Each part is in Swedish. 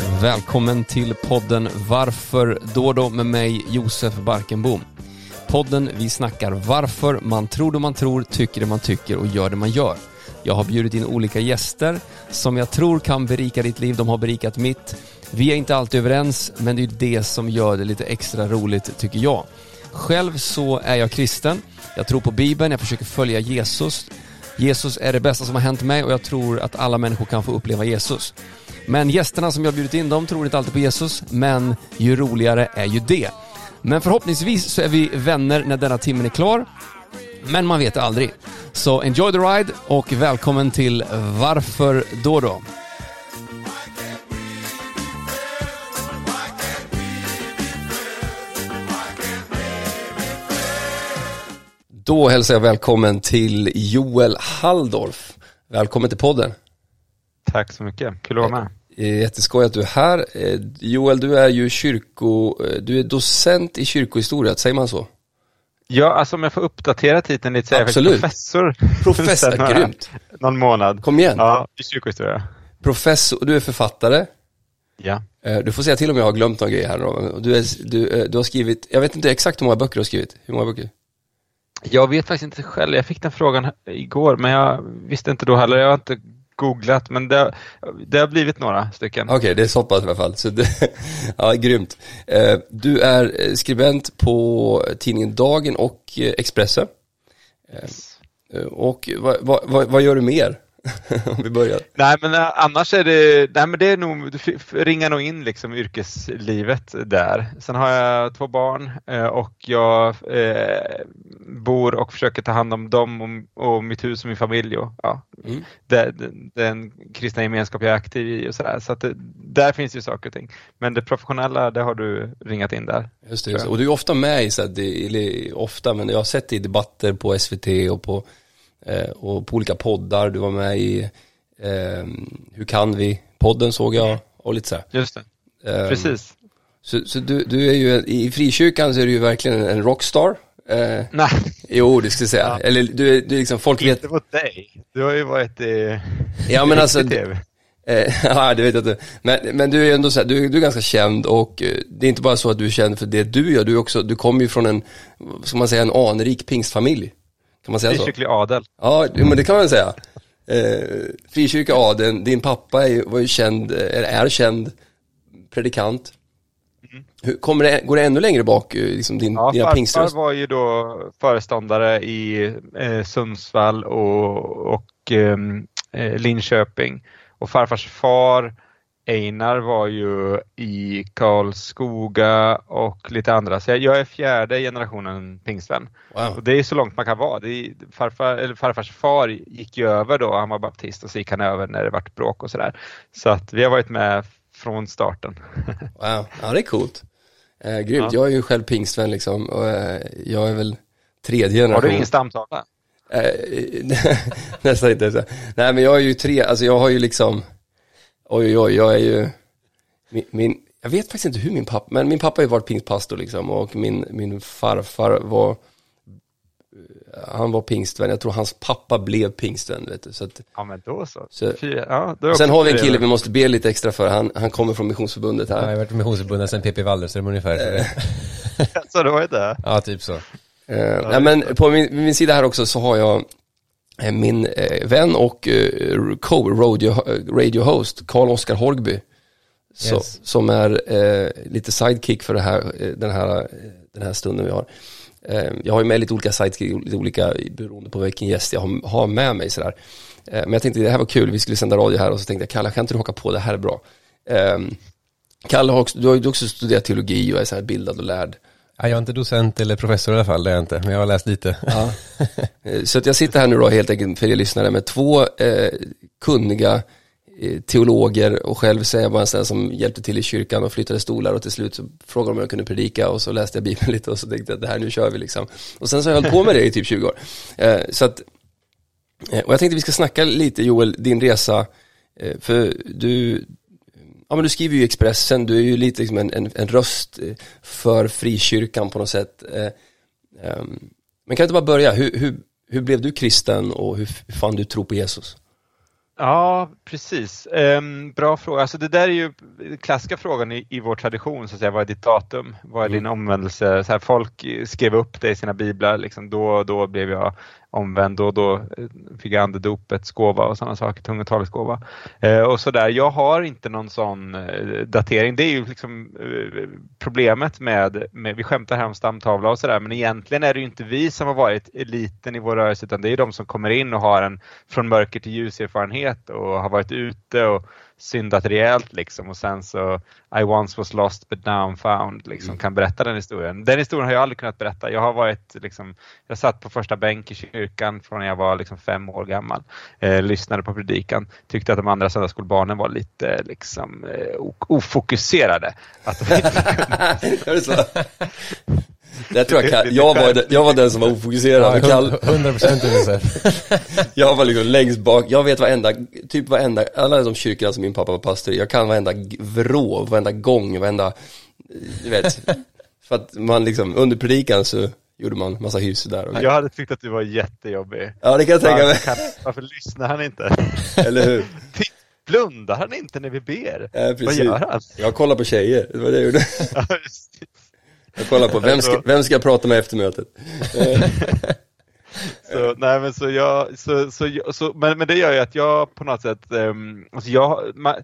Välkommen till podden Varför då då med mig Josef Barkenbom. Podden vi snackar varför man tror det man tror, tycker det man tycker och gör det man gör. Jag har bjudit in olika gäster som jag tror kan berika ditt liv, de har berikat mitt. Vi är inte alltid överens, men det är det som gör det lite extra roligt tycker jag. Själv så är jag kristen, jag tror på Bibeln, jag försöker följa Jesus. Jesus är det bästa som har hänt mig och jag tror att alla människor kan få uppleva Jesus. Men gästerna som jag bjudit in, de tror inte alltid på Jesus, men ju roligare är ju det. Men förhoppningsvis så är vi vänner när denna timmen är klar. Men man vet aldrig. Så enjoy the ride och välkommen till Varför då då? Då hälsar jag välkommen till Joel Halldorf. Välkommen till podden. Tack så mycket, kul att vara med. Jätteskoj att du är här. Eh, Joel, du är ju kyrko, eh, du är docent i kyrkohistoria, säger man så? Ja, alltså om jag får uppdatera titeln lite så är jag professor. Professor, några- grymt. Någon månad. Kom igen. Ja, i kyrkohistoria. Professor, du är författare. Ja. Eh, Du får säga till om jag har glömt någon grej här. Du, är, du, du har skrivit, jag vet inte exakt hur många böcker du har skrivit. Hur många böcker? Jag vet faktiskt inte själv, jag fick den frågan igår men jag visste inte då heller, jag har inte googlat men det, det har blivit några stycken. Okej, det är så pass i alla fall. Så det, ja, grymt. Eh, Du är eh, skribent på tidningen Dagen och eh, Expressen. Eh, Och vad, vad, vad gör du mer? om vi börjar. Nej men äh, annars är det, nej men det är nog, du ringar nog in liksom yrkeslivet där. Sen har jag två barn eh, och jag eh, bor och försöker ta hand om dem och, mitt hus och min familj och ja, Mm. det, den, den kristna gemenskap jag är aktiv i och sådär. Så att det, där finns ju saker och ting. Men det professionella, det har du ringat in där. Just det. Och du är ofta med i, så här, det, eller ofta, men jag har sett det i debatter på SVT och på, eh, och på olika poddar. Du var med i eh, Hur kan vi? Podden såg jag och lite så här. Just det, Eh, precis. Så, så du, du är ju, i frikyrkan så är du ju verkligen en rockstar. Eh, Nej, jo, det ska jag säga. Eller du är, du är liksom, folk vet, inte mot dig. Du har ju varit i ja men alltså, TV. Eh, ja, det vet jag inte. Men, men du är ändå så här, du, du är ganska känd och eh, det är inte bara så att du är känd för det du gör, du är också, du kommer ju från en, ska man säga, en anrik pingstfamilj. Kan man säga så? Frikyrklig adel. Ja, men det kan man säga. Eh, frikyrka adeln, din pappa är, var ju känd, eller är känd predikant. Hur, kommer det, går det ännu längre bak, eh, liksom din, Ja, dina farfar pingströst? var ju då föreståndare i eh, Sundsvall och, och ehm, eh, Linköping. Och farfars far Einar var ju i Karlskoga och lite andra. Så jag, jag är fjärde generationen pingstvän. Och Wow. det är så långt man kan vara. Är, farfar, eller farfars far gick ju över då, han var baptist och så gick han över när det vart bråk och sådär. Så att vi har varit med från starten. wow, ja det är coolt. Eh, grymt, Ja. jag är ju själv pingstvän liksom och eh, jag är väl tredje Har generation. du ingen stamtavla? Eh, Nästan inte. Nej men jag är ju tre, alltså jag har ju liksom, oj oj oj, jag är ju, min, min jag vet faktiskt inte hur min pappa, men min pappa har ju varit pingstpastor liksom och min, min farfar var, han var pingstvän, jag tror hans pappa blev pingstvän vet du, så att, Ja men då så. Så- ja, då är Sen har vi en kille vi måste be lite extra för, han, han kommer från Missionsförbundet Ja, jag här. har varit missionsförbundet sedan PP Wallström ungefär. Så det, Så det var ju det. ja, typ så. Eh, nej, men på min, min sida här också så har jag eh, min eh, vän och eh, co-radio radio host Karl-Oskar Horgby. Yes. Som är eh, lite sidekick för här, eh, den, här, eh, den här stunden vi har. Eh, jag har ju med lite olika sidekick, lite olika beroende på vilken gäst jag har, har med mig sådär. Eh, men jag tänkte det här var kul, vi skulle sända radio här och så tänkte jag Kalle, kan inte du haka på, det här är bra. Eh, Kalle, har också, du har ju också studerat teologi och är så här bildad och lärd. Jag är inte docent eller professor i alla fall, det är jag inte. Men jag har läst lite. Ja. Eh, så att jag sitter här nu då helt enkelt för er lyssnare med två eh, kunniga eh, teologer och själv så är jag bara en sån som hjälpte till i kyrkan och flyttade stolar och till slut så frågade de om jag kunde predika och så läste jag Bibeln lite och så tänkte jag att det här nu kör vi liksom. Och sen så har jag hållit på med det i typ 20 år. Eh, så att, eh, och jag tänkte vi ska snacka lite Joel, din resa, eh, för du, ja men du skriver ju i Expressen, du är ju lite liksom en, en, en röst eh, för frikyrkan på något sätt. Eh, ehm, men kan jag inte bara börja, hur, hur, hur blev du kristen och hur, hur fan du tror på Jesus? Ja, precis. Um, bra fråga. Alltså det där är ju klassiska frågan i, i vår tradition, så att säga. vad är ditt datum? Vad är din mm. omvändelse? Så här, folk skrev upp det i sina biblar, liksom, då då blev jag omvänd och då eh, fick jag andedopets gåva och sådana saker, tungotalets gåva. Eh, och sådär. Jag har inte någon sån eh, datering. Det är ju liksom eh, problemet med, med, vi skämtar här om stamtavla och sådär, men egentligen är det ju inte vi som har varit eliten i vår rörelse, utan det är de som kommer in och har en från mörker till ljus erfarenhet och har varit ute och syndat rejält liksom och sen så I once was lost but now I'm found liksom mm. kan berätta den historien. Den historien har jag aldrig kunnat berätta. Jag har varit liksom, jag satt på första bänk i kyrkan från när jag var liksom fem år gammal. Eh, lyssnade på predikan. Tyckte att de andra söndagsskolbarnen var lite liksom eh, ofokuserade. Att de inte Jag tror jag, jag, var, den, jag var den som var ofokuserad. Ja, 100 procent ungefär. jag var liksom längst bak, jag vet varenda, typ varenda, alla de kyrkorna som min pappa var pastor jag kan varenda vrå, varenda gång, varenda, du vet. för att man liksom, under predikan så gjorde man massa hyss där. Och... Jag hade tyckt att du var jättejobbig. Ja, det kan jag tänka mig. Varför, varför lyssnar han inte? Eller hur? Blundar han inte när vi ber? Ja, precis. Vad gör han? Jag kollar på tjejer, det var det jag gjorde. Jag kollar på, vem ska, vem ska jag prata med efter mötet? så, nej men så jag, så, så, så, men, men det gör ju att jag på något sätt, um, alltså jag, man,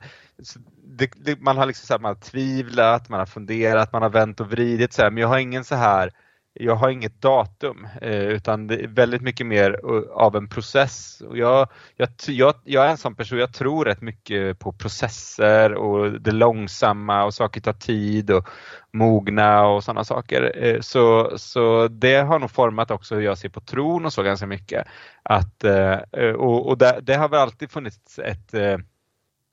det, det, man har liksom så här, man har tvivlat, man har funderat, man har vänt och vridit så här, men jag har ingen så här jag har inget datum eh, utan det är väldigt mycket mer av en process. Och jag, jag, jag, jag är en sån person, jag tror rätt mycket på processer och det långsamma och saker tar tid och mogna och sådana saker. Eh, så, så det har nog format också hur jag ser på tron och så ganska mycket. Att, eh, eh och och det, det har väl alltid funnits ett eh,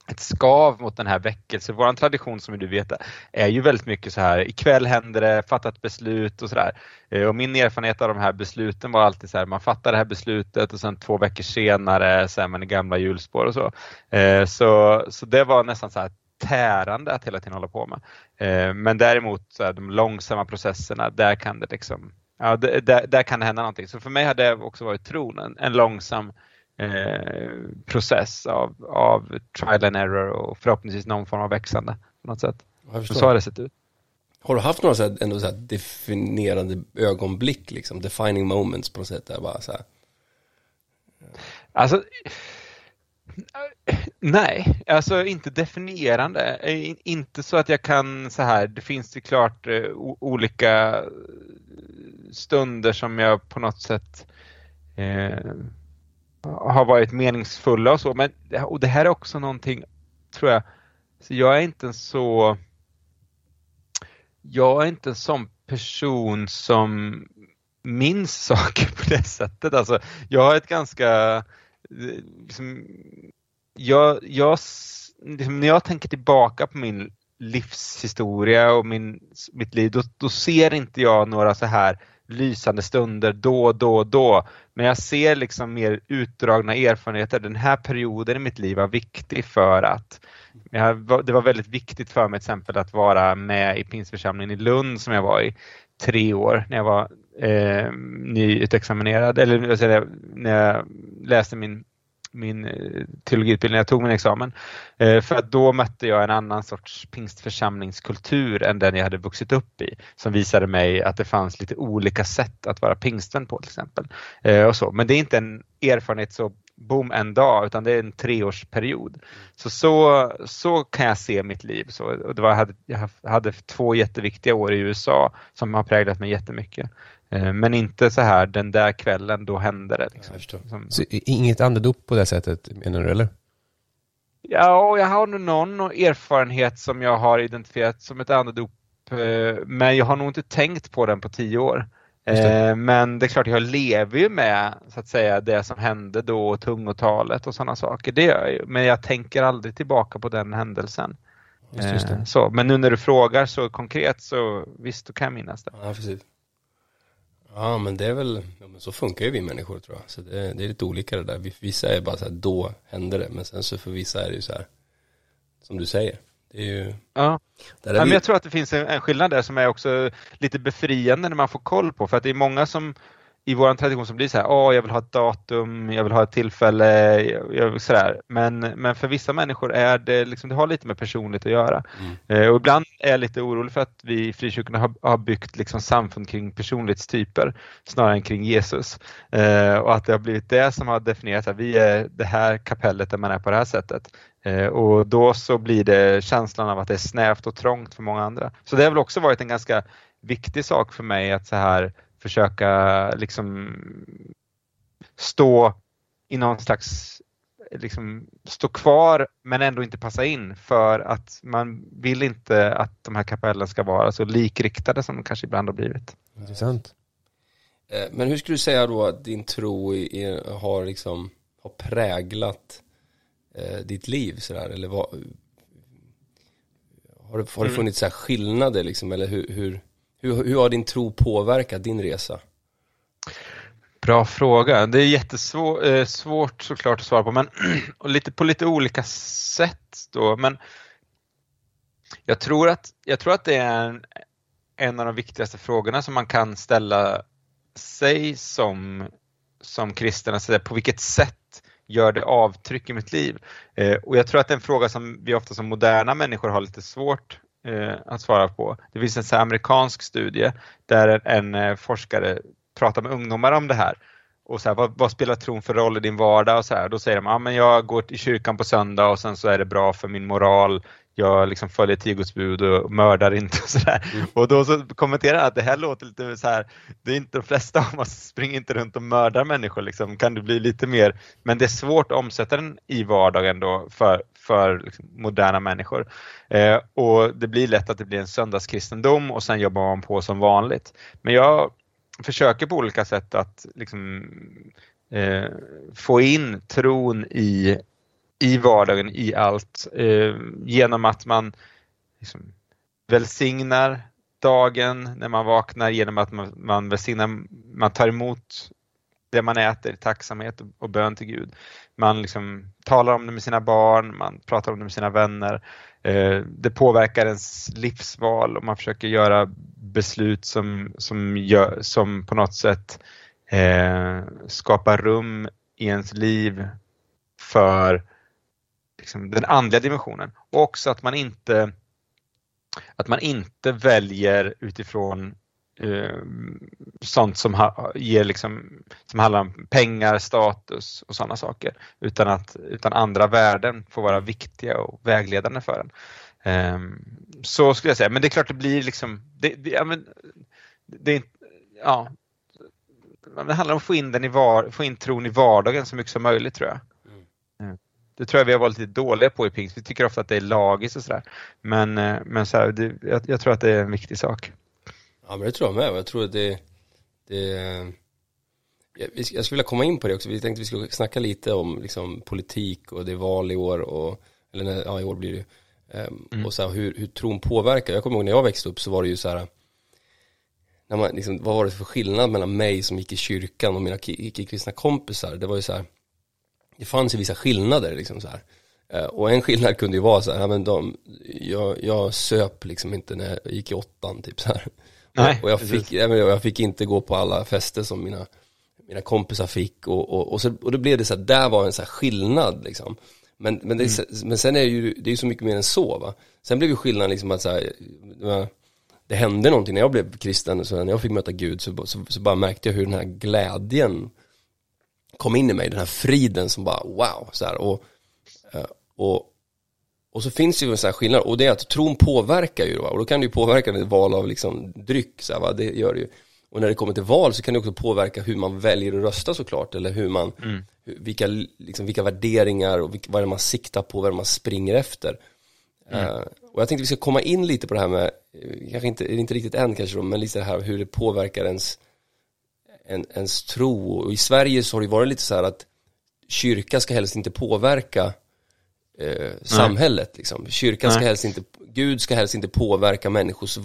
ett skav mot den här väckelsen. Vår tradition som du vet är ju väldigt mycket så här ikväll händer det, fatta ett beslut och sådär. Eh, och min erfarenhet av de här besluten var alltid så här, man fattar det här beslutet och sen två veckor senare så är man i gamla hjulspår och så. Eh, så, så det var nästan så här tärande att hela tiden hålla på med. Eh, men däremot så här, de långsamma processerna, där kan det liksom Ja, där, där kan det hända någonting. Så för mig har det också varit tron, en, en långsam Eh, process av, av trial and error och förhoppningsvis någon form av växande på något sätt. Så har det sett ut. Har du haft några så här, ändå så definierande ögonblick, liksom, defining moments på något sätt? Där bara så här. Alltså, nej, alltså inte definierande. Inte så att jag kan så här, det finns ju klart uh, olika stunder som jag på något sätt uh, har varit meningsfulla och så. Men och det här är också någonting, tror jag, så jag är inte en så jag är inte en sån person som minns saker på det sättet. Alltså, jag har ett ganska liksom, jag, jag, liksom, när jag tänker tillbaka på min livshistoria och min, mitt liv, då, då ser inte jag några så här lysande stunder då, då, då. Men jag ser liksom mer utdragna erfarenheter. Den här perioden i mitt liv var viktig för att jag, det var väldigt viktigt för mig till exempel att vara med i Pinsförsamlingen i Lund som jag var i tre år när jag var eh, nyutexaminerad eller när jag läste min min eh, teologiutbildning, jag tog min examen. Eh, för att då mötte jag en annan sorts pingstförsamlingskultur än den jag hade vuxit upp i. Som visade mig att det fanns lite olika sätt att vara pingstvän på till exempel. Eh, och så. Men det är inte en erfarenhet så boom en dag utan det är en treårsperiod. Så, så, så kan jag se mitt liv. Så, och det var, jag, hade, jag hade två jätteviktiga år i USA som har präglat mig jättemycket. Eh, men inte så här den där kvällen, då hände det. Liksom. Som... Så inget andedop på det sättet menar du eller? Ja, jag har nog någon erfarenhet som jag har identifierat som ett andedop eh, men jag har nog inte tänkt på den på tio år. Det. Eh, men det är klart, jag lever ju med så att säga det som hände då, tungotalet och sådana saker. Det gör jag ju, men jag tänker aldrig tillbaka på den händelsen. Just, just så, men nu när du frågar så konkret så visst, då kan jag minnas det. Ja, precis. Ja men det är väl, ja, men så funkar ju vi människor tror jag. Så det, det är lite olika det där. Vissa är bara så här, då händer det. Men sen så för vissa är det ju så här, som du säger. Det är ju... Ja, ja men jag tror att det finns en, en skillnad där som är också lite befriande när man får koll på. För att det är många som i vår tradition så blir så här, åh jag vill ha ett datum, jag vill ha ett tillfälle, jag, jag, sådär. Men, men för vissa människor är det liksom, det har lite med personligt att göra. Mm. Eh, och ibland är jag lite orolig för att vi i frikyrkorna har, har byggt liksom samfund kring personlighetstyper snarare än kring Jesus. Eh, och att det har blivit det som har definierat att vi är det här kapellet där man är på det här sättet. Eh, och då så blir det känslan av att det är snävt och trångt för många andra. Så det har väl också varit en ganska viktig sak för mig att så här försöka liksom stå i någon slags liksom stå kvar men ändå inte passa in för att man vill inte att de här kapellen ska vara så likriktade som de kanske ibland har blivit. Intressant. Eh, men hur skulle du säga då att din tro har liksom har präglat eh, ditt liv sådär eller vad har det, har det mm. funnits så skillnader liksom eller hur, hur, hur, hur har din tro påverkat din resa? Bra fråga. Det är jättesvårt eh, svårt såklart att svara på men lite, på lite olika sätt då. Men jag tror att, jag tror att det är en, en av de viktigaste frågorna som man kan ställa sig som, som kristen. Alltså på vilket sätt gör det avtryck i mitt liv? Eh, och jag tror att det är en fråga som vi ofta som moderna människor har lite svårt eh, att svara på. Det finns en amerikansk studie där en, en eh, forskare pratar med ungdomar om det här. Och så här, vad, vad, spelar tron för roll i din vardag? Och så här, då säger de, ja men jag går till kyrkan på söndag och sen så är det bra för min moral. Jag liksom följer tio Guds bud och mördar inte och sådär. Mm. Och då så kommenterar jag att det här låter lite så här, det är inte de flesta av oss springer inte runt och mördar människor liksom. Kan det bli lite mer, men det är svårt att omsätta den i vardagen då för, för liksom moderna människor. Eh, och det blir lätt att det blir en söndagskristendom och sen jobbar man på som vanligt. Men jag försöker på olika sätt att liksom, eh, få in tron i, i vardagen, i allt, eh, genom att man liksom, välsignar dagen när man vaknar, genom att man, man välsignar, man tar emot det man äter i tacksamhet och, och bön till Gud. Man liksom talar om det med sina barn, man pratar om det med sina vänner. Eh, det påverkar ens livsval och man försöker göra beslut som, som, gör, som på något sätt eh, skapar rum i ens liv för liksom, den andliga dimensionen. Och också att man inte att man inte väljer utifrån eh, sånt som, ha, ger liksom, som handlar om pengar, status och sådana saker. Utan att utan andra värden får vara viktiga och vägledande för en. Eh, så skulle jag säga, men det är klart det blir liksom, det, det, ja, men, det, ja, det handlar om att få in, den i var, få in tron i vardagen så mycket som möjligt tror jag. Mm. Det tror jag vi har varit lite dåliga på i Pingst. Vi tycker ofta att det är lagiskt och sådär. Men, eh, men så här, det, jag, jag, tror att det är en viktig sak. Ja men det tror jag med. Jag tror att det, det jag skulle vilja komma in på det också. Vi tänkte vi skulle snacka lite om liksom, politik och det är val i år och, eller ja i år blir det. Um, mm. Och så här, hur, hur tron påverkar. Jag kommer ihåg när jag växte upp så var det ju så här när man, liksom, vad var det för skillnad mellan mig som gick i kyrkan och mina icke-kristna kompisar? Det var ju så här, det fanns ju vissa skillnader liksom så här. Uh, och en skillnad kunde ju vara så här, ja, men de, jag, jag söp liksom inte när jag gick i åttan typ så här. Nej, och jag fick, jag, fick inte gå på alla fester som mina, mina kompisar fick och, och, och, så, och då blev det så här, där var en så här skillnad liksom. Men, men, det, mm. men sen är det ju, det är så mycket mer än så va. Sen blev ju skillnaden liksom att så här, det hände någonting när jag blev kristen, så när jag fick möta Gud så, så, så, bara märkte jag hur den här glädjen kom in i mig, den här friden som bara wow, så här, och, eh, och, och så finns det ju en sån här skillnad och det är att tron påverkar ju och då kan det ju påverka ett val av liksom dryck, så här, va? det gör det ju. Och när det kommer till val så kan det också påverka hur man väljer att rösta såklart eller hur man, mm. vilka, liksom, vilka värderingar och vilka, vad är det man siktar på, vad är det man springer efter. Mm. Uh, och jag tänkte vi ska komma in lite på det här med, eh, kanske inte, inte riktigt än kanske då, men lite det här hur det påverkar ens, en, ens tro. Och i Sverige så har det varit lite så här att kyrka ska helst inte påverka eh, samhället. Liksom. Kyrkan ska helst inte, Gud ska helst inte påverka människors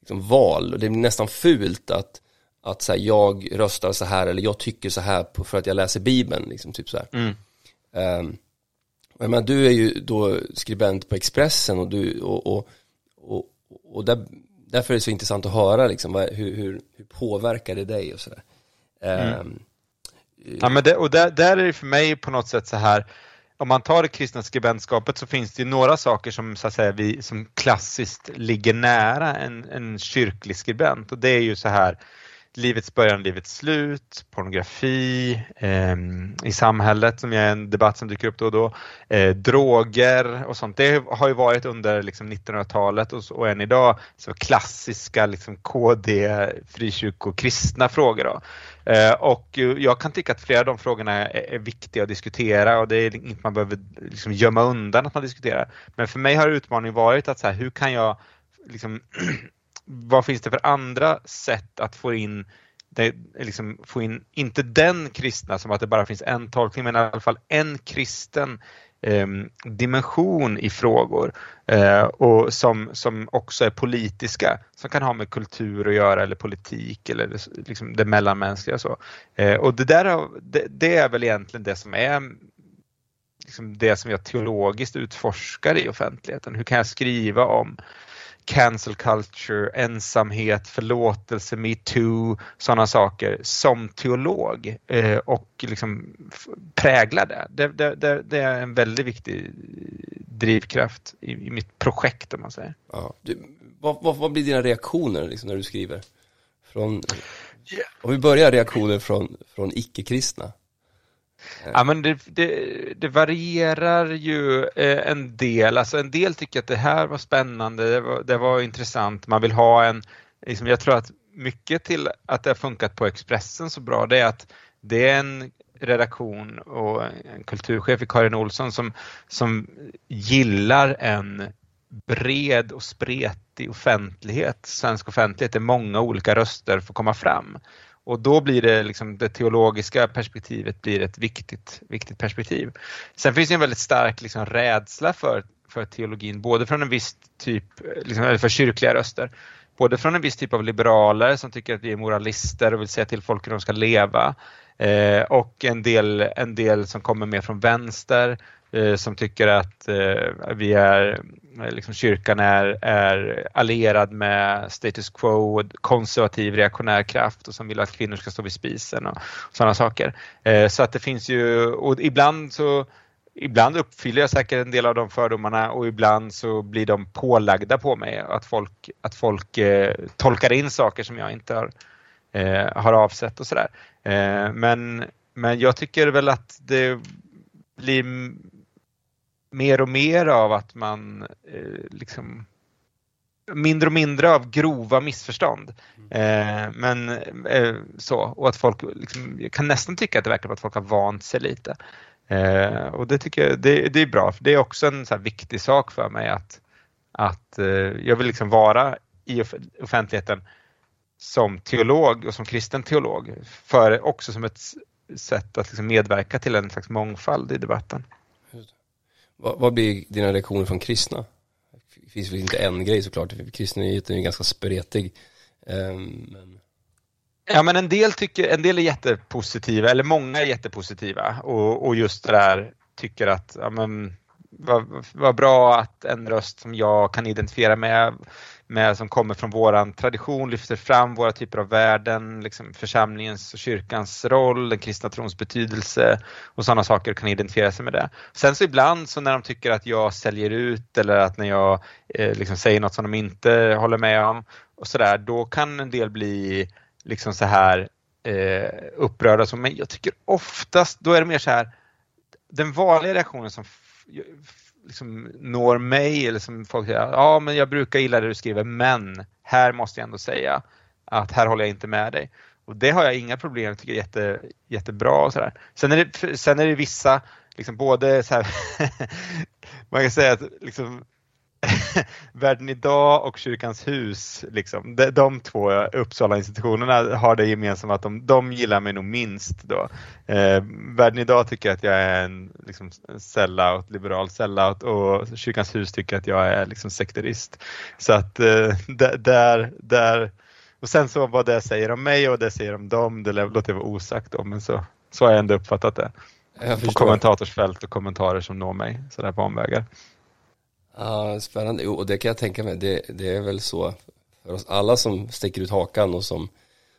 liksom, val. Och det är nästan fult att, att så här, jag röstar så här eller jag tycker så här på, för att jag läser Bibeln. Liksom, typ så. Mm. Um, men du är ju då skribent på Expressen och, du, och, och, och, och där, därför är det så intressant att höra liksom, vad, hur, hur, hur påverkar det dig och sådär. Mm. Ja, men det, och där, där är det för mig på något sätt så här om man tar det kristna skribentskapet så finns det ju några saker som, så att säga, vi, som klassiskt ligger nära en, en kyrklig skribent. Och det är ju så här livets början, livets slut, pornografi eh, i samhället som är en debatt som dyker upp då och då, eh, droger och sånt. Det har ju varit under liksom, 1900-talet och, och än idag så klassiska liksom, KD, frikyrkokristna frågor. Då. Eh, och jag kan tycka att flera av de frågorna är, är viktiga att diskutera och det är inget man behöver liksom, gömma undan att man diskuterar. Men för mig har utmaningen varit att så här, hur kan jag liksom vad finns det för andra sätt att få in det, liksom få in, inte den kristna som att det bara finns en tolkning, men i alla fall en kristen eh, dimension i frågor eh, och som, som också är politiska, som kan ha med kultur att göra eller politik eller liksom det mellanmänskliga. Så. Eh, och det, där, det, det, är väl egentligen det som är liksom det som jag teologiskt utforskar i offentligheten. Hur kan jag skriva om cancel culture, ensamhet, förlåtelse, metoo, sådana saker som teolog eh, och liksom prägla det. Det, det, det. är en väldigt viktig drivkraft i, i mitt projekt om man säger. Ja. Du, vad, vad, vad, blir dina reaktioner liksom, när du skriver? Från. Om vi börjar reaktioner från, från icke-kristna. Eh. Ja, men det, det, det, varierar ju eh, en del. Alltså en del tycker att det här var spännande, det var, det var intressant. Man vill ha en, liksom, jag tror att mycket till att det har funkat på Expressen så bra, det är att det är en redaktion och en kulturchef i Karin Olsson som, som gillar en bred och spretig offentlighet, svensk offentlighet, där många olika röster får komma fram. Och då blir det liksom det teologiska perspektivet blir ett viktigt, viktigt perspektiv. Sen finns det en väldigt stark liksom rädsla för, för teologin, både från en viss typ, liksom, eller för kyrkliga röster, både från en viss typ av liberaler som tycker att vi är moralister och vill säga till folk hur de ska leva eh, och en del, en del som kommer mer från vänster Eh, Eh, som tycker att eh, vi är, liksom kyrkan är, är allierad med status quo, konservativ reaktionär kraft och som vill att kvinnor ska stå vid spisen och sådana saker. Eh, så att det finns ju, och ibland så Ibland uppfyller jag säkert en del av de fördomarna och ibland så blir de pålagda på mig. Att folk, att folk eh, tolkar in saker som jag inte har, eh, har avsett och sådär. Eh, men, men jag tycker väl att det blir mer och mer av att man eh, liksom mindre och mindre av grova missförstånd. Eh, men eh, så, och att folk, liksom, jag kan nästan tycka att det verkar som att folk har vant sig lite. Eh, och det tycker jag det, det, är bra, för det är också en så viktig sak för mig att, att eh, jag vill liksom vara i offentligheten som teolog och som kristen teolog, för också som ett sätt att liksom medverka till en slags mångfald i debatten. Vad, vad blir dina reaktioner från kristna? Det finns väl inte en grej såklart, kristenheten är ju ganska spretig. Um, men... Ja men en del, tycker, en del är jättepositiva, eller många är jättepositiva och, och just det där tycker att ja, men, vad, vad bra att en röst som jag kan identifiera med med, som kommer från våran tradition, lyfter fram våra typer av värden, liksom församlingens och kyrkans roll, den kristna trons betydelse och sådana saker och kan identifiera sig med det. Sen så ibland så när de tycker att jag säljer ut eller att när jag eh, liksom säger något som de inte håller med om och sådär, då kan en del bli liksom så här eh, upprörda. Så, men jag tycker oftast, då är det mer så här, den vanliga reaktionen som liksom når mig eller som folk säger, ja men jag brukar gilla det du skriver men här måste jag ändå säga att här håller jag inte med dig. Och det har jag inga problem med, tycker jag är jätte, jättebra och sådär. Sen är det, sen är det vissa, liksom både så här, man kan säga att liksom Världen idag och Kyrkans hus, liksom, de, de två Uppsala-institutionerna har det gemensamt att de, de gillar mig nog minst. Då. Eh, Världen idag tycker att jag är en liksom, sellout, liberal sellout och Kyrkans hus tycker att jag är liksom, sekterist. Så att eh, där, där, och sen så vad det säger om mig och det säger om dem, det låter jag vara osagt om, men så, så har jag ändå uppfattat det. På kommentatorsfält och kommentarer som når mig sådär på omvägar. Ja, spännande. Och det kan jag tänka mig, det, det är väl så för oss alla som sticker ut hakan och som,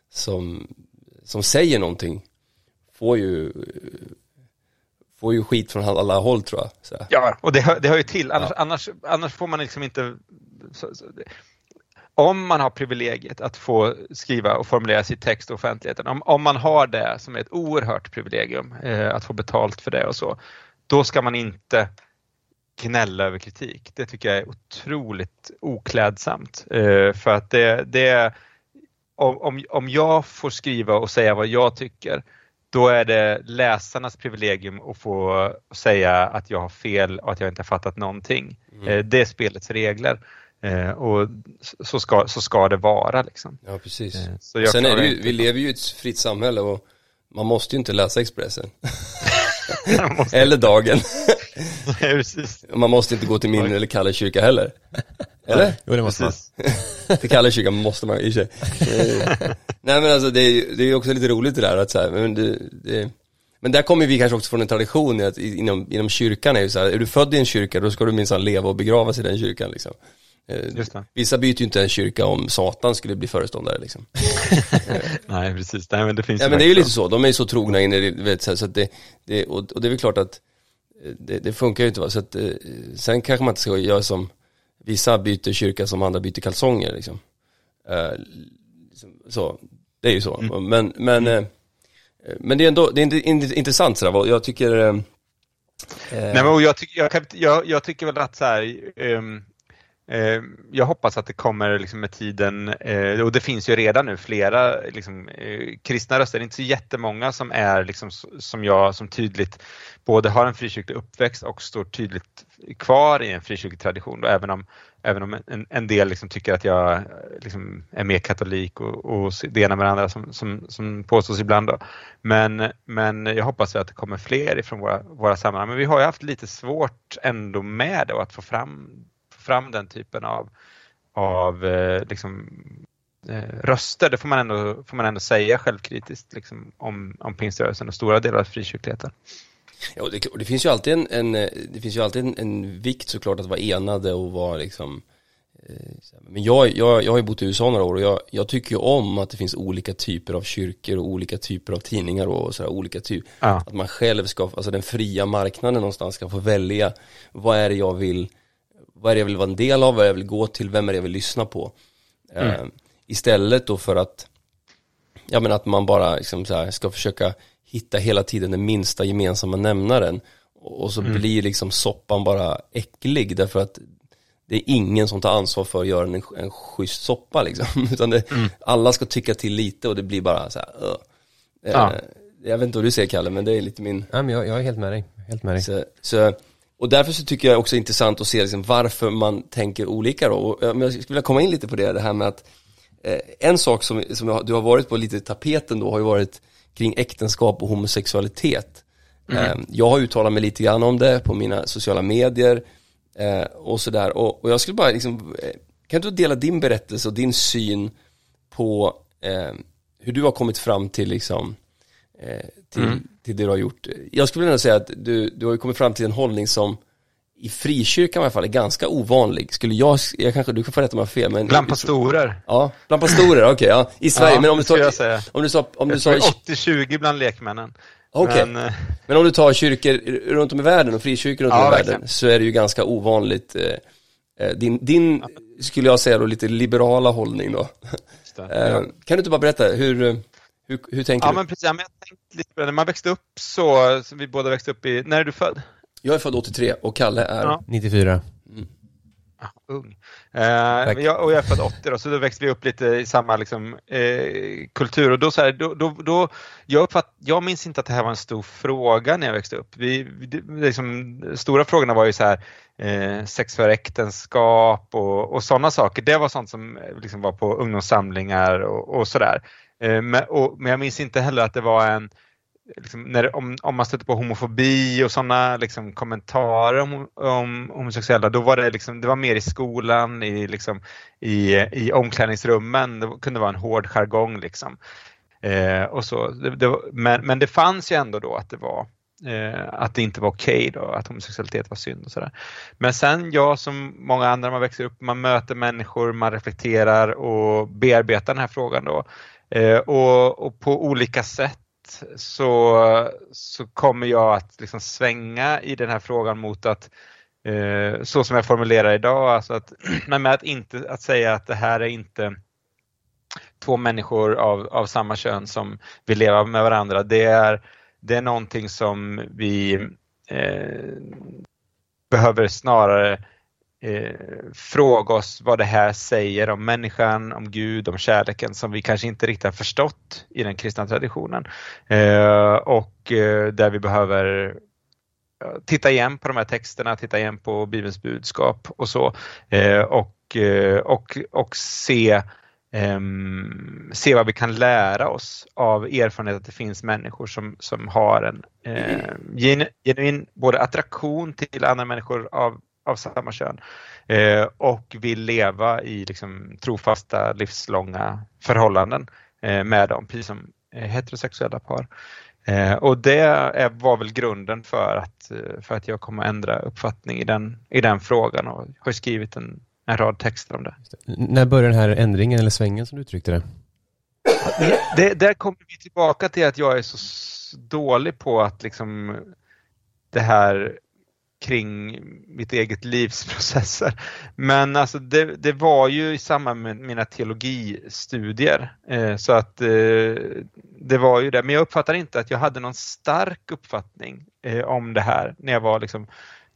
som som säger någonting får ju, får ju skit från alla håll tror jag. Så. Ja, och det hör, det hör ju till. Annars, ja. annars, annars får man liksom inte... Så, så, om man har privilegiet att få skriva och formulera sitt text i offentligheten, om, om man har det som är ett oerhört privilegium, eh, att få betalt för det och så, då ska man inte gnälla över kritik. Det tycker jag är otroligt oklädsamt. Eh, för att det, det om, om jag får skriva och säga vad jag tycker, då är det läsarnas privilegium att få säga att jag har fel och att jag inte har fattat någonting. Mm. Eh, det är spelets regler. Eh, och så ska, så ska det vara liksom. Ja precis. Sen är det ju, vi lever ju i ett fritt samhälle och man måste ju inte läsa Expressen. eller Dagen. man måste inte gå till min eller Kalle kyrka heller. Eller? Jo det måste man. till Kalle kyrka måste man i sig. Nej men alltså det är ju också lite roligt det där att så här, men det, det, men där kommer vi kanske också från en tradition att inom, inom kyrkan är ju så här, är du född i en kyrka då ska du minsann leva och begravas i den kyrkan liksom. Eh, vissa byter ju inte en kyrka om Satan skulle bli föreståndare liksom. Nej precis, Nej, men det finns Ja men det är ju lite så, de är ju så trogna in i det, så, att det, det och, och, det är väl klart att det, det funkar ju inte va, så att eh, sen kanske man inte ska göra som vissa byter kyrka som andra byter kalsonger liksom. Så, det är ju så. Mm. Men, men, mm. men det är ändå, det är intressant sådär, jag tycker Nej men jag, tycker, jag, jag, jag tycker väl att så här, um, Eh, Eh, jag hoppas att det kommer liksom med tiden, eh, och det finns ju redan nu flera liksom, eh, kristna röster, inte så jättemånga som är liksom, som jag som tydligt både har en frikyrklig uppväxt och står tydligt kvar i en frikyrklig tradition. Då, även om, även om en, en del liksom tycker att jag liksom är mer katolik och, och det ena med det andra som, som, som påstås ibland. Då. Men, men jag hoppas att det kommer fler ifrån våra, våra sammanhang. Men vi har ju haft lite svårt ändå med det att få fram fram den typen av, av eh, liksom, eh, röster. Det får man ändå, får man ändå säga självkritiskt liksom, om, om pingströrelsen och stora delar av frikyrkligheten. Ja, och det, och det, finns ju alltid en, en, det finns ju alltid en, en vikt såklart att vara enade och vara liksom eh, men jag, jag, jag har ju bott i USA några år och jag, jag tycker ju om att det finns olika typer av kyrkor och olika typer av tidningar och sådär, olika typer. Ja. Att man själv ska, alltså den fria marknaden någonstans ska få välja vad är det jag vill vad är det jag vill vara en del av, vad är det jag vill gå till, vem är det jag vill lyssna på. Mm. Eh, istället då för att, ja men att man bara liksom så här, ska försöka hitta hela tiden den minsta gemensamma nämnaren. Och så mm. blir liksom soppan bara äcklig därför att det är ingen som tar ansvar för att göra en, en schysst soppa liksom. Utan det, mm. alla ska tycka till lite och det blir bara så här, uh. ja. eh, Jag vet inte vad du säger Kalle, men det är lite min... Ja, men jag, jag är helt med dig. Helt med dig. Så, så och därför så tycker jag också det är intressant att se liksom varför man tänker olika då. Och jag skulle vilja komma in lite på det, det här med att eh, en sak som, som du har varit på lite tapeten då har ju varit kring äktenskap och homosexualitet. Mm. Eh, jag har uttalat mig lite grann om det på mina sociala medier eh, och sådär. Och, och, jag skulle bara liksom, eh, kan du dela din berättelse och din syn på eh, hur du har kommit fram till liksom Eh, till, mm. Till det du har gjort. Jag skulle vilja säga att du, du har ju kommit fram till en hållning som i frikyrkan i alla fall är ganska ovanlig. Skulle jag, jag kanske, du kan få rätta mig fel men Bland pastorer? Ja, bland pastorer, okej, okay, ja. I Sverige, ja, men om du tar, om du sa, om du sa 80-20 bland lekmännen. Okej, okay. men, eh, men, om du tar kyrkor runt om i världen och frikyrkor runt om ja, i världen verkligen. så är det ju ganska ovanligt. Eh, eh din, din skulle jag säga då, lite liberala hållning då. kan du inte bara berätta, hur, hur, hur tänker ja, du? Men precis, ja, men jag tänkte lite på det. När man växte upp så, så vi båda växte upp i, när är du född? Jag är född 83 och Kalle är? Ja. 94. Mm. Ah, ung. Eh, jag, och jag är född 80 då, så då växte vi upp lite i samma liksom, eh, kultur. Och då, så här, då, då, då, jag, uppfatt, jag minns inte att det här var en stor fråga när jag växte upp. Vi, vi liksom, stora frågorna var ju så här, eh, sex för äktenskap och, och sådana saker. Det var sånt som liksom var på ungdomssamlingar och, och sådär. Eh, men, och, men jag minns inte heller att det var en Liksom, när, om, om man stötte på homofobi och sådana liksom, kommentarer om, om homosexuella, då var det, liksom, det var mer i skolan, i, liksom, i, i omklädningsrummen. Det kunde vara en hård jargong. Liksom. Eh, och så. Det, det, men, men det fanns ju ändå då att det var Eh, att det inte var okej okay då, att homosexualitet var synd och sådär. Men sen jag som många andra, man växer upp, man möter människor, man reflekterar och bearbetar den här frågan då. Eh, och, och, på olika sätt så, så kommer jag att liksom svänga i den här frågan mot att eh, så som jag formulerar idag, alltså att, med att, inte, att säga att det här är inte två människor av, av samma kön som vill leva med varandra. Det är, det är någonting som vi eh, behöver snarare eh, fråga oss vad det här säger om människan, om Gud, om kärleken som vi kanske inte riktigt har förstått i den kristna traditionen. Eh, och eh, där vi behöver titta igen på de här texterna, titta igen på Bibelns budskap och så. Eh, och, eh, och, och se Um, se vad vi kan lära oss av erfarenhet att det finns människor som, som har en uh, genuin både attraktion till andra människor av, av samma kön uh, och vill leva i liksom, trofasta livslånga förhållanden uh, med dem, precis som heterosexuella par. och det är, var väl grunden för att, för att jag kommer att ändra uppfattning i den, i den frågan och har skrivit en en rad texter om det. När började den här ändringen eller svängen som du uttryckte det? det? Där kommer vi tillbaka till att jag är så dålig på att liksom det här kring mitt eget livs processer. Men alltså det, det var ju i samband med mina teologistudier eh, så att eh, det var ju det. Men jag uppfattar inte att jag hade någon stark uppfattning eh, om det här när jag var liksom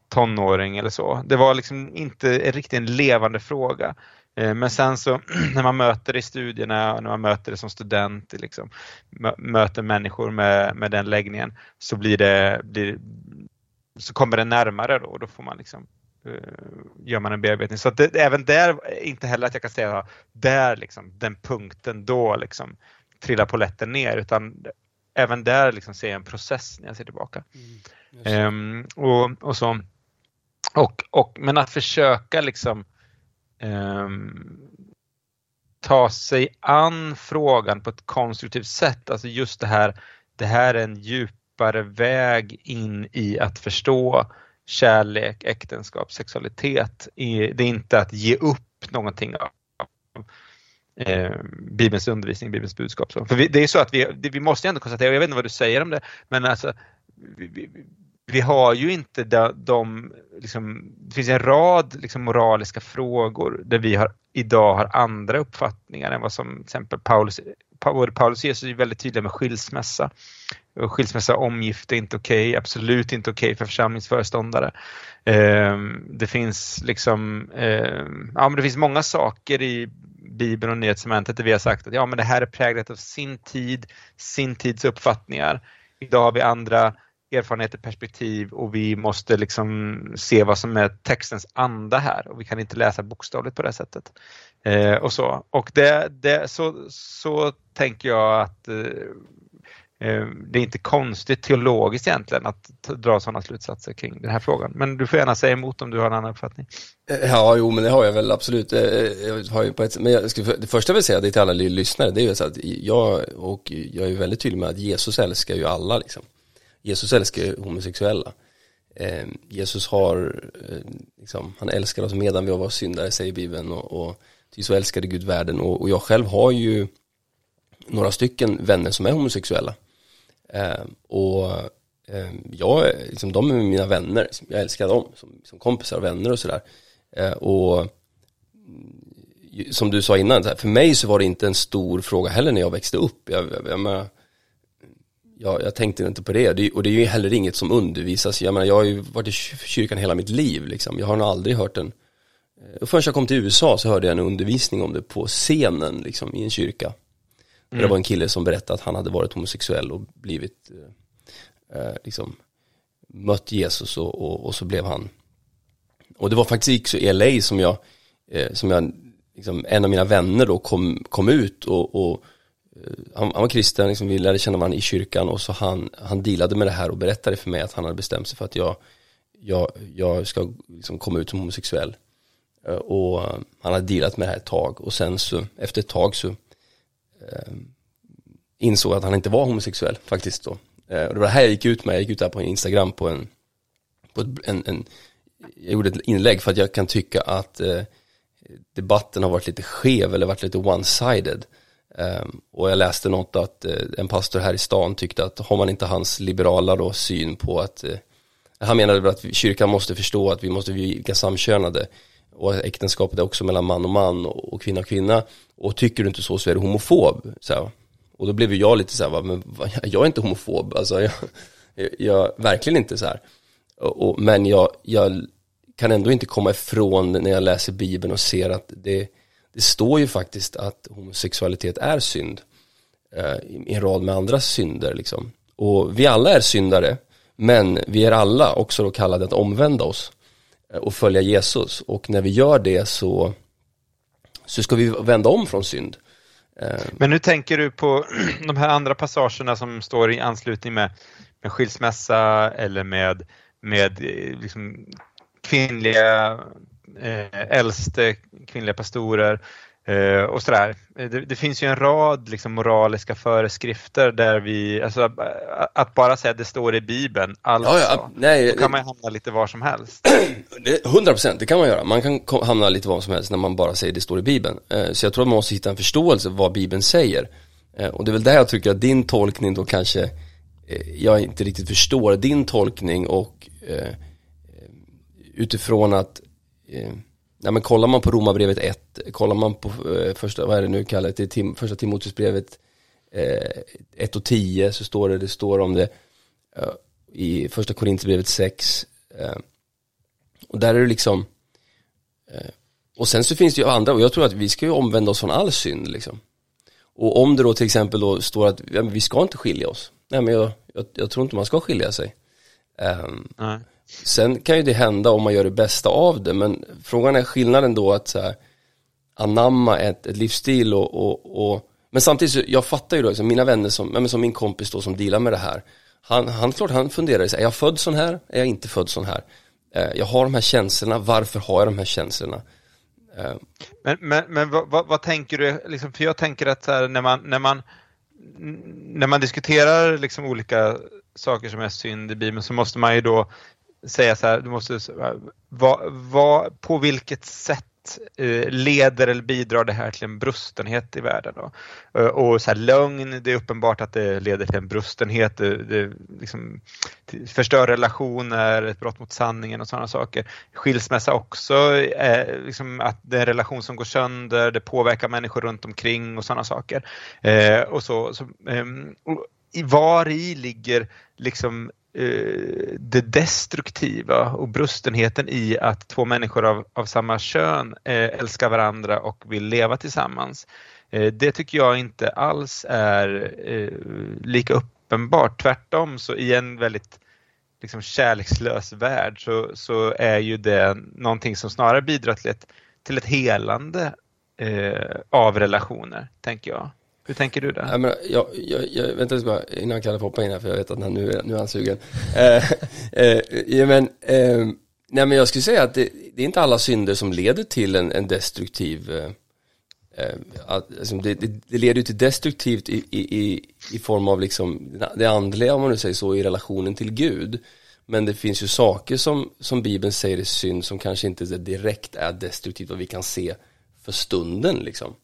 tonåring eller så. Det var liksom inte riktigt en levande fråga. Eh, men sen så när man möter det i studierna och när man möter det som student, liksom, möter människor med, med den läggningen så blir det, blir, så kommer det närmare då och då får man liksom uh, gör man en bearbetning. Så det, även där, inte heller att jag kan säga där liksom, den punkten då liksom trillar poletten ner utan även där liksom ser jag en process när jag ser tillbaka. Mm, um, och, och så och, och, men att försöka liksom um, ta sig an frågan på ett konstruktivt sätt. Alltså just det här, det här är en djupare väg in i att förstå kärlek, äktenskap, sexualitet. Det är inte att ge upp någonting av eh, Bibelns undervisning, Bibelns budskap. För vi, det är så att vi, vi måste ändå konstatera, jag vet inte vad du säger om det, men alltså vi, vi har ju inte de, de liksom, det finns en rad liksom, moraliska frågor där vi har, idag har andra uppfattningar än vad som till exempel Paulus, Paulus och Jesus är väldigt tydliga med skilsmässa. Och skilsmässa omgift är inte okej, okay, absolut inte okej okay för församlingsföreståndare. Ehm, det finns liksom, ehm, ja men det finns många saker i Bibeln och Nya Testamentet där vi har sagt att ja men det här är präglat av sin tid, sin tids uppfattningar. Idag har vi andra erfarenheter, perspektiv och vi måste liksom se vad som är textens anda här och vi kan inte läsa bokstavligt på det sättet. Eh, och så och det, det, så, så tänker jag att eh, eh det är inte konstigt teologiskt egentligen att dra sådana slutsatser kring den här frågan. Men du får gärna säga emot om du har en annan uppfattning. Eh, ja, jo, men det har jag väl absolut. Eh, jag har ju på ett, men jag ska, det första jag vill säga det till alla lyssnare, det är ju så att jag, och jag är väldigt tydlig med att Jesus älskar ju alla liksom. Jesus älskar homosexuella. Eh, Jesus har, eh, liksom, han älskar oss medan vi var syndare säger Bibeln och, och ty så älskade Gud världen och, och, jag själv har ju några stycken vänner som är homosexuella. Eh, och eh, jag, liksom, de är mina vänner, jag älskar dem som, som kompisar och vänner och sådär. Eh, och mm, som du sa innan, för mig så var det inte en stor fråga heller när jag växte upp. Jag, jag, jag, jag, jag tänkte inte på det. det. Och det är ju heller inget som undervisas. Jag menar, jag har ju varit i kyrkan hela mitt liv liksom. Jag har nog aldrig hört en och eh, förrän jag kom till USA så hörde jag en undervisning om det på scenen liksom, i en kyrka. Mm. Det var en kille som berättade att han hade varit homosexuell och blivit eh, eh, liksom mött Jesus och, och, och, så blev han och det var faktiskt också i LA som jag, eh, som jag liksom, en av mina vänner då kom, kom ut och, och han, han, var kristen, liksom, vi lärde känna varandra i kyrkan och så han, han dealade med det här och berättade för mig att han hade bestämt sig för att jag, jag, jag ska liksom komma ut som homosexuell. Eh, och eh, han hade dealat med det här ett tag och sen så, efter ett tag så eh, insåg att han inte var homosexuell faktiskt då. Eh, och det var det här jag gick ut med, jag gick ut där på Instagram på en, på ett, en, en, jag gjorde ett inlägg för att jag kan tycka att eh, debatten har varit lite skev eller varit lite one-sided. Ehm, och jag läste något att eh, en pastor här i stan tyckte att har man inte hans liberala då syn på att eh, han menade att kyrkan måste förstå att vi måste viga samkönade och äktenskapet är också mellan man och man och, kvinna och kvinna och tycker du inte så så är du homofob så här. och då blev jag lite så här, men jag är inte homofob alltså jag, jag, verkligen inte så här och, och, men jag, jag kan ändå inte komma ifrån när jag läser bibeln och ser att det det står ju faktiskt att homosexualitet är synd eh, i en rad med andra synder liksom. Och vi alla är syndare, men vi är alla också då kallade att omvända oss eh, och följa Jesus. Och när vi gör det så, så ska vi vända om från synd. Eh, men nu tänker du på de här andra passagerna som står i anslutning med, med skilsmässa eller med, med liksom kvinnliga äldste kvinnliga pastorer eh, och sådär. Det, det, finns ju en rad liksom, moraliska föreskrifter där vi, alltså att bara säga att det står i Bibeln, alltså, ja, ja, nej, då kan man hamna lite var som helst. 100 procent, det kan man göra. Man kan hamna lite var som helst när man bara säger det står i Bibeln. Eh, så jag tror att man måste hitta en förståelse vad Bibeln säger. Eh, och det är väl där jag tycker att din tolkning då kanske eh, jag inte riktigt förstår din tolkning och utifrån att eh, Eh, nej men kollar man på Romarbrevet 1, kollar man på eh, första, vad är det nu kallat, det tim, första Timoteusbrevet eh, 1 och 10 så står det, det står om det eh, i första Korinthierbrevet 6 eh, och där är det liksom eh, och sen så finns det ju andra, och jag tror att vi ska ju omvända oss från all synd liksom. Och om det då till exempel då står att ja, vi ska inte skilja oss, nej men jag, jag, jag tror inte man ska skilja sig. Um, Sen kan ju det hända om man gör det bästa av det, men frågan är skillnaden då att så här, anamma ett, ett livsstil och, och, och, men samtidigt så, jag fattar ju då, liksom, mina vänner som, men som min kompis då som dealar med det här, han, han klart han funderar så här, är jag född sån här, är jag inte född sån här? Eh, jag har de här känslorna, varför har jag de här känslorna? Eh. Men, men, men vad, vad, vad, tänker du, liksom, för jag tänker att här, när man, när man när man diskuterar liksom olika saker som är synd i Bibeln så måste man ju då säga så här, du måste, va, va, på vilket sätt eh, leder eller bidrar det här till en brustenhet i världen. Då? Eh, och så här, lögn, det är uppenbart att det leder till en brustenhet, det, det liksom, förstör relationer, ett brott mot sanningen och sådana saker. Skilsmässa också, eh, liksom att det är en relation som går sönder, det påverkar människor runt omkring och sådana saker. Eh, och så, så eh, och var i ligger liksom Eh, det destruktiva och brustenheten i att två människor av, av samma kön eh, älskar varandra och vill leva tillsammans. Eh, det tycker jag inte alls är lika uppenbart. Tvärtom så i en väldigt liksom, kärlekslös värld så, så är ju det någonting som snarare bidrar till ett, till ett helande av relationer, tänker jag. Hur tänker du där? Ja, men, jag, jag, jag, vänta bara innan Kalle hoppa in här för jag vet att han, nu, nu är han sugen. eh, eh, ja, men, eh, nej men jag skulle säga att det, det, är inte alla synder som leder till en, en destruktiv eh, eh att, alltså det, det, det, leder ju till destruktivt i, i, i form av liksom det andliga om man nu säger så i relationen till Gud. Men det finns ju saker som, som Bibeln säger är synd som kanske inte direkt är destruktivt vad vi kan se för stunden liksom.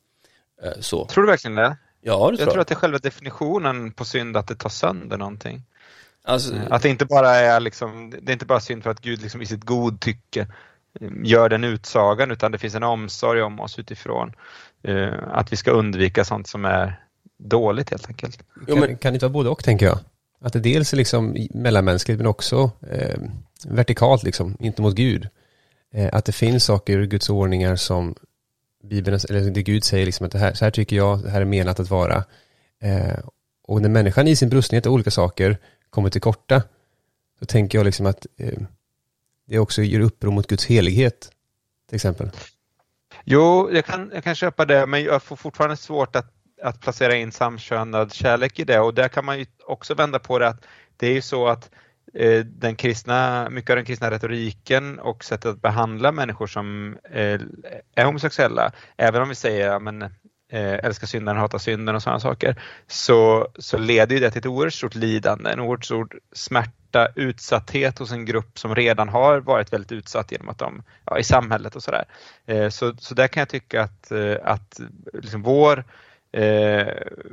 Eh, så. Tror du verkligen det? Ja, det jag tror att det är själva definitionen på synd att det tar sönder någonting. Alltså, eh, att det inte bara är liksom, det är inte bara synd för att Gud liksom i sitt godtycke eh, gör den utsagan utan det finns en omsorg om oss utifrån uh, att vi ska undvika sånt som är dåligt helt enkelt. Jo, men... kan, det inte vara både och tänker jag? Att det dels är liksom mellanmänskligt men också eh, vertikalt liksom, inte mot Gud. Eh, att det finns saker i Guds ordningar som Bibeln, eller det Gud säger liksom att det här, så här tycker jag, det här är menat att vara. Eh, och när människan i sin brustenhet av olika saker kommer till korta, så tänker jag liksom att eh, det också gör uppror mot Guds helighet, till exempel. Jo, jag kan, jag kan köpa det, men jag får fortfarande svårt att, att placera in samkönad kärlek i det och där kan man ju också vända på det att det är ju så att Eh, Eh, den kristna, mycket av den kristna retoriken och sättet att behandla människor som eh, är homosexuella, även om vi säger men, eh, älska synden, hata synden och sådana saker, så, så leder ju det till ett oerhört stort lidande, en oerhört stor smärta, utsatthet hos en grupp som redan har varit väldigt utsatt genom att de, ja, i samhället och sådär. Eh, så, så där kan jag tycka att, att liksom vår Eh,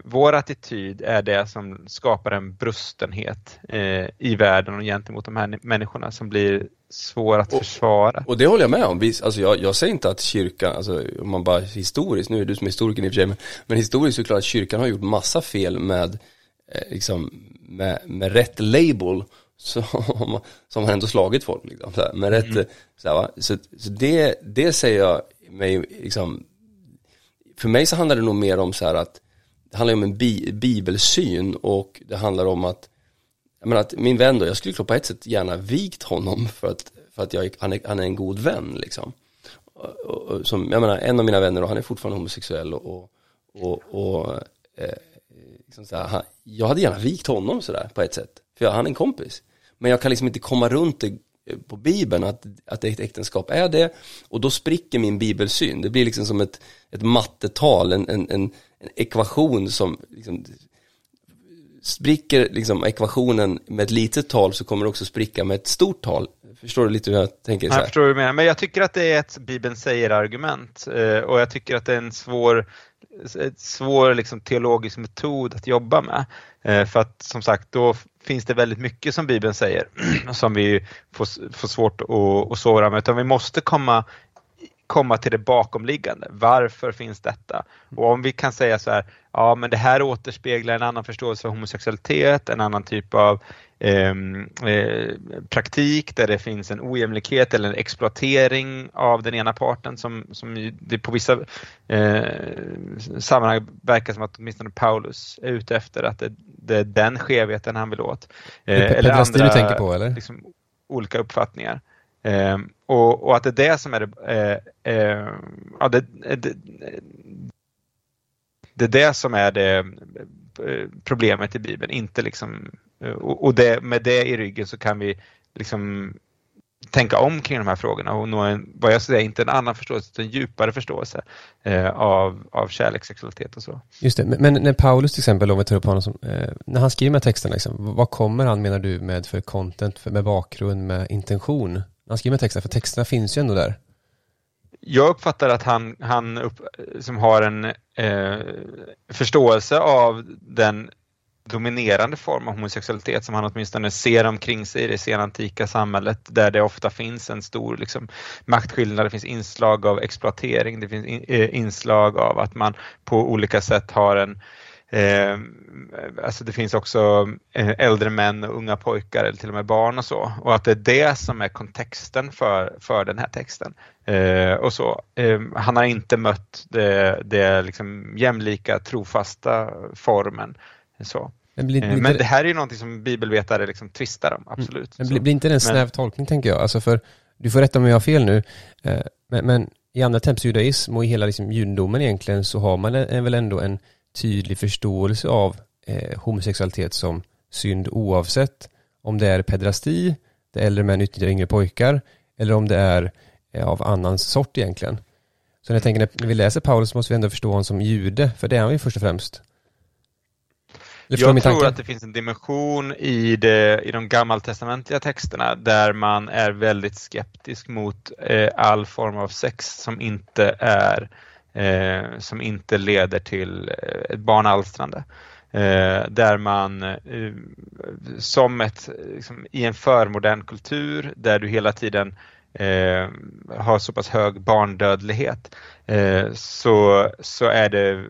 vår attityd är det som skapar en brustenhet eh, i världen och gentemot de här människorna som blir svår att och, försvara. Och det håller jag med om. Alltså jag, jag säger inte att kyrkan, alltså om man bara historiskt, nu är du som historiker i och för sig, men, men historiskt så är det klart att kyrkan har gjort massa fel med, eh, liksom, med, med rätt label så, som har ändå slagit folk liksom, så här, med rätt, mm. så, här, så, så, det, det säger jag mig liksom för mig så handlar det nog mer om så här att det handlar om en bi bibelsyn och det handlar om att jag menar att min vän då, jag skulle på ett sätt gärna vikt honom för att, för att jag, han, är, han är en god vän liksom. Och, och, som, jag menar, en av mina vänner och han är fortfarande homosexuell och, och, och eh, liksom så här, han, jag hade gärna vikt honom sådär på ett sätt. För jag, han är en kompis. Men jag kan liksom inte komma runt det på bibeln att, att ett äktenskap är det och då spricker min bibelsyn. Det blir liksom som ett, ett mattetal, en, en, en, en ekvation som liksom, spricker liksom ekvationen med ett litet tal så kommer det också spricka med ett stort tal. Förstår du lite hur jag tänker? Så här? Jag förstår du menar, men jag tycker att det är ett Bibeln säger-argument eh, och jag tycker att det är en svår, svår liksom, teologisk metod att jobba med. Eh, för att som sagt, då finns det väldigt mycket som Bibeln säger som vi får, får svårt att, att svara med, utan vi måste komma komma till det bakomliggande. Varför finns detta? Och om vi kan säga så här, ja men det här återspeglar en annan förståelse av homosexualitet, en annan typ av Ehm, eh, praktik där det finns en ojämlikhet eller en exploatering av den ena parten som, som det på vissa eh, sammanhang verkar som att åtminstone Paulus är ute efter att det, det är den skevheten han vill åt. Eh, eller andra, du tänker på eller? Liksom, olika uppfattningar. Eh, och, och, att det är det som är det, eh, eh, ja, det, eh, det, det är det som är det eh, problemet i Bibeln, inte liksom eh, och, och det, med det i ryggen så kan vi liksom tänka om kring de här frågorna och nå en, vad jag säger, inte en annan förståelse utan en djupare förståelse eh, av, av kärlek, sexualitet och så. Just det, men, när Paulus till exempel, om vi tar upp honom som, eh, när han skriver de här texterna, liksom, vad kommer han menar du med för content, för, med bakgrund, med intention? Han skriver texterna, för texterna finns ju ändå där. Jag uppfattar att han, han upp, som har en eh, förståelse av den dominerande form av homosexualitet som han åtminstone ser omkring sig i det senantika samhället där det ofta finns en stor liksom, maktskillnad, det finns inslag av exploatering, det finns in, eh, inslag av att man på olika sätt har en Eh, alltså det finns också eh, äldre män och unga pojkar eller till och med barn och så och att det är det som är kontexten för, för den här texten. Eh, och så. Eh, han har inte mött det, det liksom jämlika trofasta formen så. Men, blir, blir men det här är ju någonting som bibelvetare liksom tvistar om, absolut. Men blir, blir inte det en snäv tolkning tänker jag? Alltså för, du får rätta om jag har fel nu, eh, men, men i andra tempels judaism och i hela liksom judendomen egentligen så har man en, väl ändå en tydlig förståelse av eh, homosexualitet som synd oavsett om det är pedrasti, där äldre män utnyttjar yngre pojkar, eller om det är eh, av annan sort egentligen. Så när jag tänker när vi läser Paulus måste vi ändå förstå honom som jude, för det är han ju först och främst. Jag tror att det finns en dimension i, det, i de gammaltestamentliga texterna där man är väldigt skeptisk mot eh, all form av sex som inte är eh, som inte leder till eh, ett barnalstrande. Eh, där man eh, som ett, liksom, i en förmodern kultur där du hela tiden eh, har så pass hög barndödlighet eh, så, så är det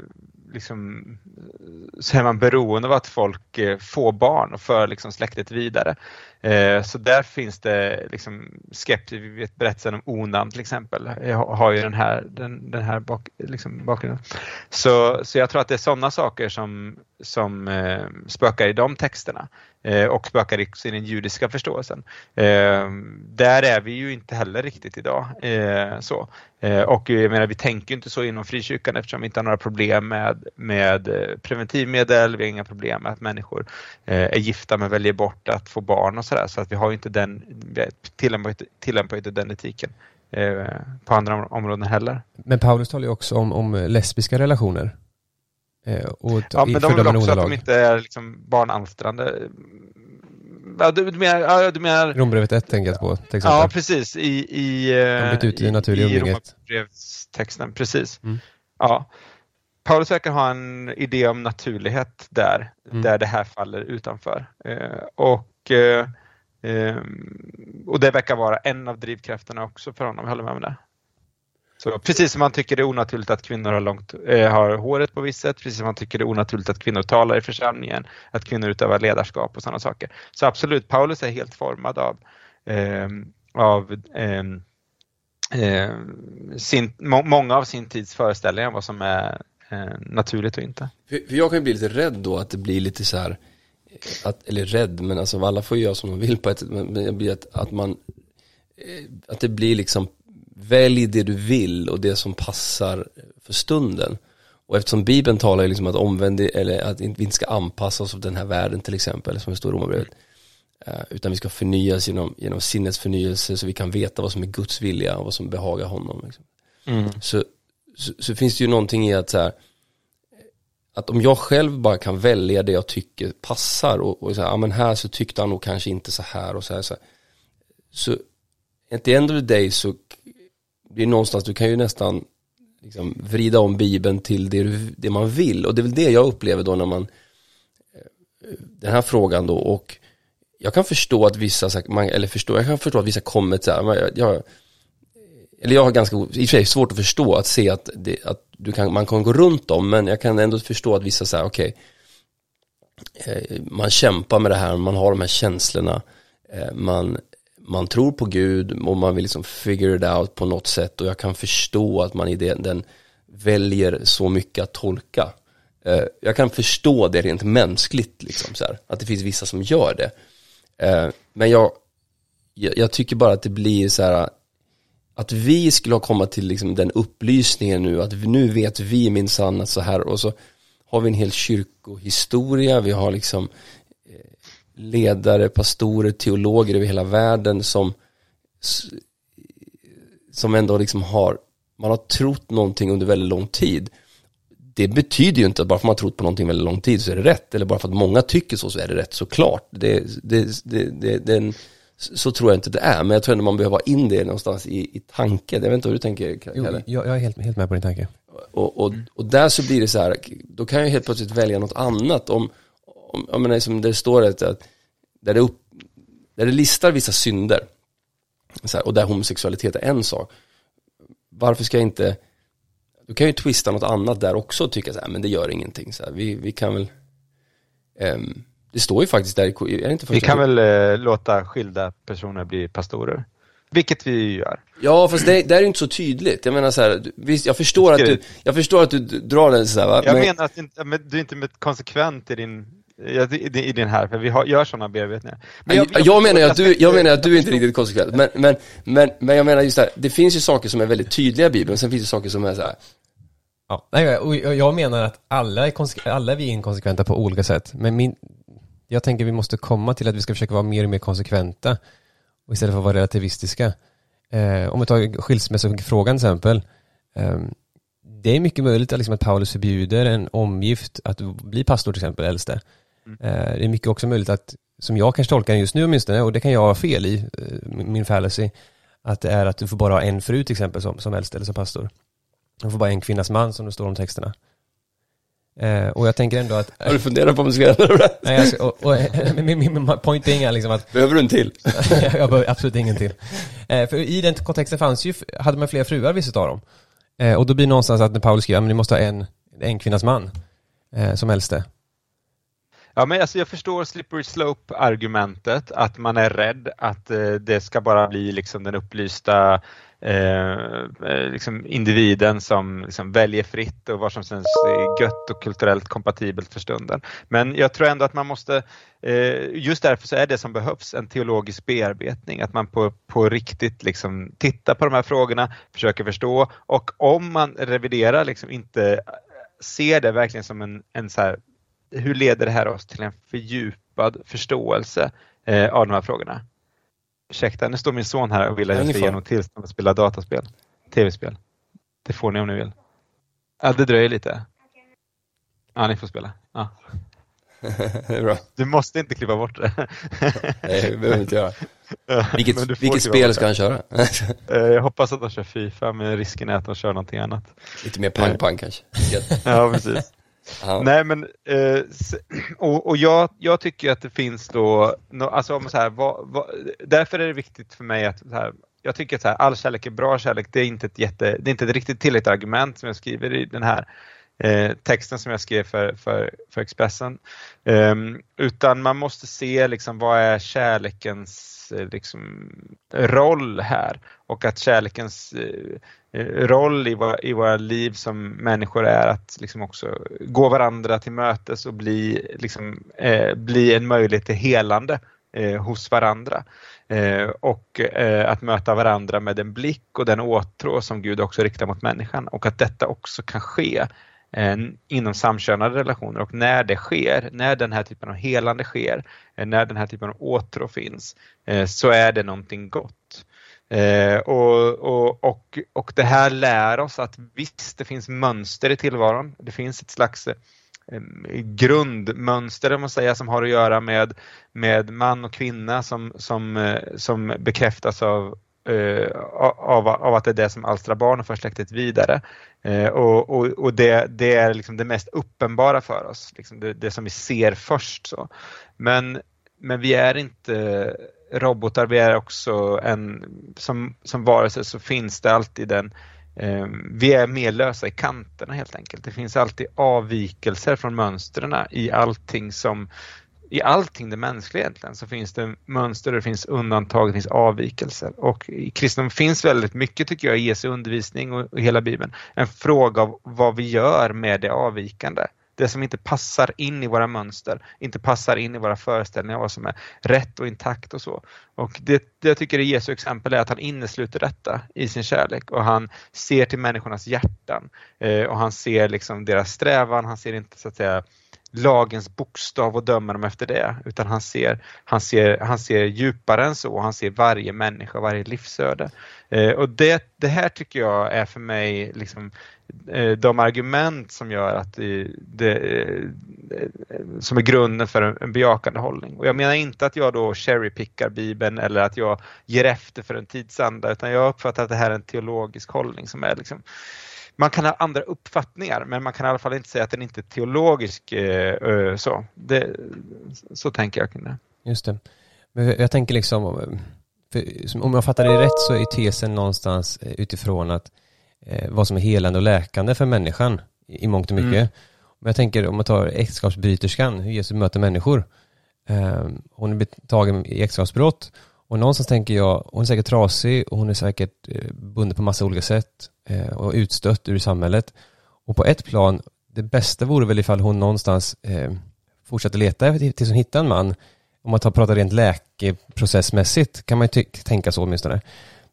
liksom, eh, så är man beroende av att folk eh, får barn och för liksom släktet vidare. Eh, så där finns det liksom skeptiker, vi vet berättelsen om Onan till exempel, har ju den här, den, den här bak, liksom bakgrunden. Så, så jag tror att det är sådana saker som, som spökar i de texterna Eh, och spökar i den judiska förståelsen. Eh, där är vi ju inte heller riktigt idag. Eh, så. Och jag menar, vi tänker inte så inom frikyrkan eftersom vi inte har några problem med, med preventivmedel, vi har inga problem med att människor är gifta men väljer bort att få barn och sådär. Så att vi har inte den, tillämpar, tillämpar inte den etiken på andra områden heller. Men Paulus talar ju också om, om lesbiska relationer. Eh, och Ja, men de vill också att ordalag. de inte är liksom barnalstrande. Ja, du, du menar, ja, du menar Romarbrevet 1 tänker jag på till Ja, precis. I, i, De bytte ut i naturlig umgänget. Romarbrevstexten, precis. Mm. Ja. Paulus verkar ha en idé om naturlighet där, Mm. där det här faller utanför. Eh, och, eh, eh, och det verkar vara en av drivkrafterna också för honom, jag håller med om det. Så precis som man tycker det är onaturligt att kvinnor har, långt, eh, har håret på visst sätt, precis som man tycker det är onaturligt att kvinnor talar i församlingen, att kvinnor utövar ledarskap och sådana saker. Så absolut, Paulus är helt formad av, eh, av eh, sin, må, många av sin tids föreställningar om vad som är eh, naturligt och inte. För, för jag kan ju bli lite rädd då att det blir lite så här, att, eller rädd, men alltså alla får ju göra som de vill på ett sätt, men, jag blir att, att man, eh, att det blir liksom, välj det du vill och det som passar för stunden. Och eftersom Bibeln talar ju liksom att omvänd, eller att vi inte ska anpassa oss av den här världen till exempel, som det står i Romarbrevet. Utan vi ska förnyas genom, genom sinnets förnyelse så vi kan veta vad som är Guds vilja och vad som behagar honom. Liksom. Så, så, så finns det ju någonting i att så här, att om jag själv bara kan välja det jag tycker passar och, och så här, ja men här så tyckte han nog kanske inte så här och så här. Så, här. så at the end of the day så det är någonstans, du kan ju nästan liksom vrida om bibeln till det, det man vill. Och det är väl det jag upplever då när man eh, den här frågan då. Och jag kan förstå att vissa, eller förstå, jag kan förstå att vissa kommer så här, jag, eller jag har ganska, i och för sig svårt att förstå att se att, det, att du kan, man kan gå runt dem, men jag kan ändå förstå att vissa säger okej, okay, man kämpar med det här, man har de här känslorna, eh, man, man tror på Gud och man vill liksom figure it out på något sätt och jag kan förstå att man i den, den väljer så mycket att tolka. Eh, jag kan förstå det rent mänskligt, liksom, så här, att det finns vissa som gör det. Eh, men jag, jag, jag tycker bara att det blir så här, att vi skulle ha kommit till liksom den upplysningen nu, att nu vet vi minsann att så här, och så har vi en hel kyrkohistoria, vi har liksom ledare, pastorer, teologer över hela världen som som ändå liksom har, man har trott någonting under väldigt lång tid. Det betyder ju inte att bara för att man har trott på någonting väldigt lång tid så är det rätt, eller bara för att många tycker så så är det rätt såklart. Det, det, det, det, det så tror jag inte det är, men jag tror ändå man behöver ha in det någonstans i, i tanken. Jag vet inte hur du tänker, Jo, Kalle? jag, jag är helt, helt med på din tanke. Och, och, och där så blir det så här, då kan jag helt plötsligt välja något annat. Om, om jag menar, som det står att, där, det upp, där det listar vissa synder, här, och där homosexualitet är en sak. Varför ska jag inte, då kan jag ju twista något annat där också och tycka så här, men det gör ingenting. Så här, vi, vi kan väl, ehm, det står ju faktiskt där, i- är det inte Vi kan väl eh, låta skilda personer bli pastorer. Vilket vi ju gör. Ja, fast det, det är ju inte så tydligt. Jag menar så här, visst, jag förstår att du, jag förstår att du drar den så här, va? Jag Men- menar att men du är inte konsekvent i din, i i din här, för vi har, gör sådana bearbetningar. Men jag, jag, menar ju att du, inte- jag menar att du inte är riktigt konsekvent, men, men, men, men jag menar just det här, det finns ju saker som är väldigt tydliga i Bibeln, sen finns det saker som är så här, Ja, nej, och jag menar att alla är, alla är vi inkonsekventa på olika sätt. Men min, jag tänker vi måste komma till att vi ska försöka vara mer och mer konsekventa. Och istället för att vara relativistiska. Eh, om vi tar skilsmässofrågan till exempel. Eh, det är mycket möjligt att, liksom, att Paulus förbjuder en omgift att bli pastor till exempel, äldste. Eh, det är mycket också möjligt att, som jag kanske tolkar just nu åtminstone, och det kan jag ha fel i, eh, min fallacy, att det är att du får bara ha en fru till exempel som, som äldste eller som pastor. Du får bara en kvinnas man som det står om texterna. Eh, och jag tänker ändå att... har du funderat på om du ska ändra det? Nej, ska, och, och, min, min, min point är liksom att Behöver du en till? jag behöver absolut ingenting. Eh, för i den kontexten fanns ju, hade man flera fruar vissa av dem. Eh, och då blir det någonstans att när Paulus skriver, men ni måste ha en, en kvinnas man eh, som äldste. Ja, men alltså jag förstår slippery slope-argumentet, att man är rädd att eh, det ska bara bli liksom den upplysta eh, eh liksom individen som liksom väljer fritt och vad som känns eh, gött och kulturellt kompatibelt för stunden. Men jag tror ändå att man måste, eh, just därför så är det som behövs en teologisk bearbetning, att man på, på riktigt liksom tittar på de här frågorna, försöker förstå och om man reviderar liksom inte eh, ser det verkligen som en, en så här hur leder det här oss till en fördjupad förståelse eh, av de här frågorna? Ursäkta, nu står min son här och vill att Ja, jag ska ge honom tillstånd att spela dataspel. Tv-spel. Det får ni om ni vill. Ja, det dröjer lite. Ja, ni får spela. Ja. det är bra. Du måste inte klippa bort det. Nej, det behöver inte göra. Vilket, vilket spel ska han köra? Eh, Jag hoppas att de kör Fifa, men risken är att de kör någonting annat. Lite mer pang-pang kanske. Gött. Ja, precis. Aha. Nej men, eh, och, och jag, jag tycker att det finns då, alltså om så här, vad, vad, därför är det viktigt för mig att så här, jag tycker att så här, all kärlek är bra kärlek, det är inte ett, jätte, det är inte ett riktigt tillräckligt argument som jag skriver i den här eh, texten som jag skrev för, för, för Expressen. Ehm, utan man måste se liksom vad är kärlekens eh, liksom, roll här och att kärlekens eh, roll i våra, i våra liv som människor är att liksom också gå varandra till mötes och bli, liksom, eh, bli en möjlighet till helande eh, hos varandra. Eh, och eh, att möta varandra med den blick och den åtrå som Gud också riktar mot människan och att detta också kan ske Eh, inom samkönade relationer och när det sker, när den här typen av helande sker, eh, när den här typen av åtrå finns, eh, så är det någonting gott. Och, och, och, och det här lär oss att visst, det finns mönster i tillvaron. Det finns ett slags grundmönster om man säger, som har att göra med, med man och kvinna som, som, som bekräftas av, Eh, av, av att det är det som alstrar barn och för släktet vidare. Eh, och och, och det, det är liksom det mest uppenbara för oss, liksom det, det som vi ser först. Så. Men, men vi är inte robotar, vi är också en, som, som varelse så finns det alltid en eh, vi är mer lösa i kanterna helt enkelt. Det finns alltid avvikelser från mönstren i allting som i allting det mänskliga egentligen så finns det mönster, det finns undantag, det finns avvikelser. Och i kristendom finns väldigt mycket tycker jag i Jesu undervisning och, och hela Bibeln. En fråga av vad vi gör med det avvikande. Det som inte passar in i våra mönster, inte passar in i våra föreställningar vad som är rätt och intakt och så. Och det, det jag tycker är Jesu exempel är att han innesluter detta i sin kärlek och han ser till människornas hjärtan eh, och han ser liksom deras strävan, han ser inte så att säga lagens bokstav och dömer dem efter det utan han ser, han ser, han ser djupare än så, han ser varje människa, varje livsöde. Eh, och det, det här tycker jag är för mig liksom, eh, de argument som gör att det, det, eh, som är grunden för en, en bejakande hållning. Och jag menar inte att jag då cherrypickar Bibeln eller att jag ger efter för en tidsanda utan jag uppfattar att det här är en teologisk hållning som är liksom man kan ha andra uppfattningar men man kan i alla fall inte säga att den inte är teologisk. Eh, så. Det, så tänker jag kring det. Just det. Men jag, tänker liksom, om jag fattar det rätt så är tesen någonstans eh, utifrån att eh, vad som är helande och läkande för människan i, mångt och mycket. Mm. Men jag tänker om man tar äktenskapsbryterskan, hur Jesus möter människor. Eh, hon är tagen i äktenskapsbrott och någonstans tänker jag, hon är säkert trasig och hon är säkert eh, bunden på massa olika sätt eh, och utstött ur samhället. Och på ett plan, det bästa vore väl ifall hon någonstans eh, fortsätter leta tills hon hittar en man om man tar, pratar rent läkeprocessmässigt kan man ju tänka så åtminstone.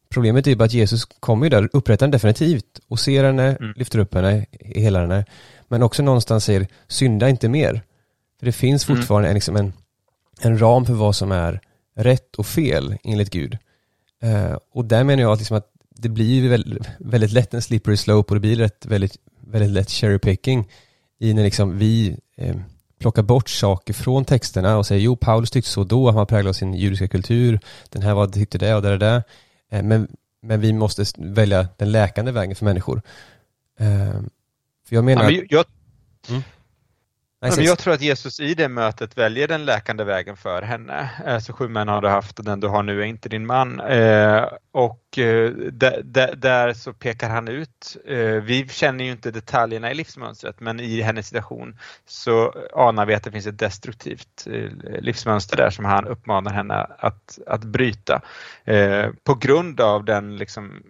Problemet är ju bara att Jesus kommer ju där, upprättar henne definitivt och ser henne, Mm. lyfter upp henne, hela henne. Men också någonstans säger, synda inte mer. För det finns Mm. fortfarande en, liksom en, en ram för vad som är rätt och fel enligt Gud. Eh, och där menar jag liksom att det blir väldigt, väldigt lätt en slippery slope och det blir rätt, väldigt, väldigt lätt cherry picking i när liksom vi eh, plockar bort saker från texterna och säger jo, Paulus tyckte så då, han var präglad av sin judiska kultur, den här var, tyckte det och det och det. Eh, men, men vi måste välja den läkande vägen för människor. Eh, för jag menar... Ja, men jag, nej, Ja, men jag tror att Jesus i det mötet väljer den läkande vägen för henne. Eh, Så sju män har du haft och den du har nu är inte din man. Eh, Och eh, där, så pekar han ut, vi känner ju inte detaljerna i livsmönstret men i hennes situation så anar vi att det finns ett destruktivt livsmönster där som han uppmanar henne att, att bryta. På grund av den liksom,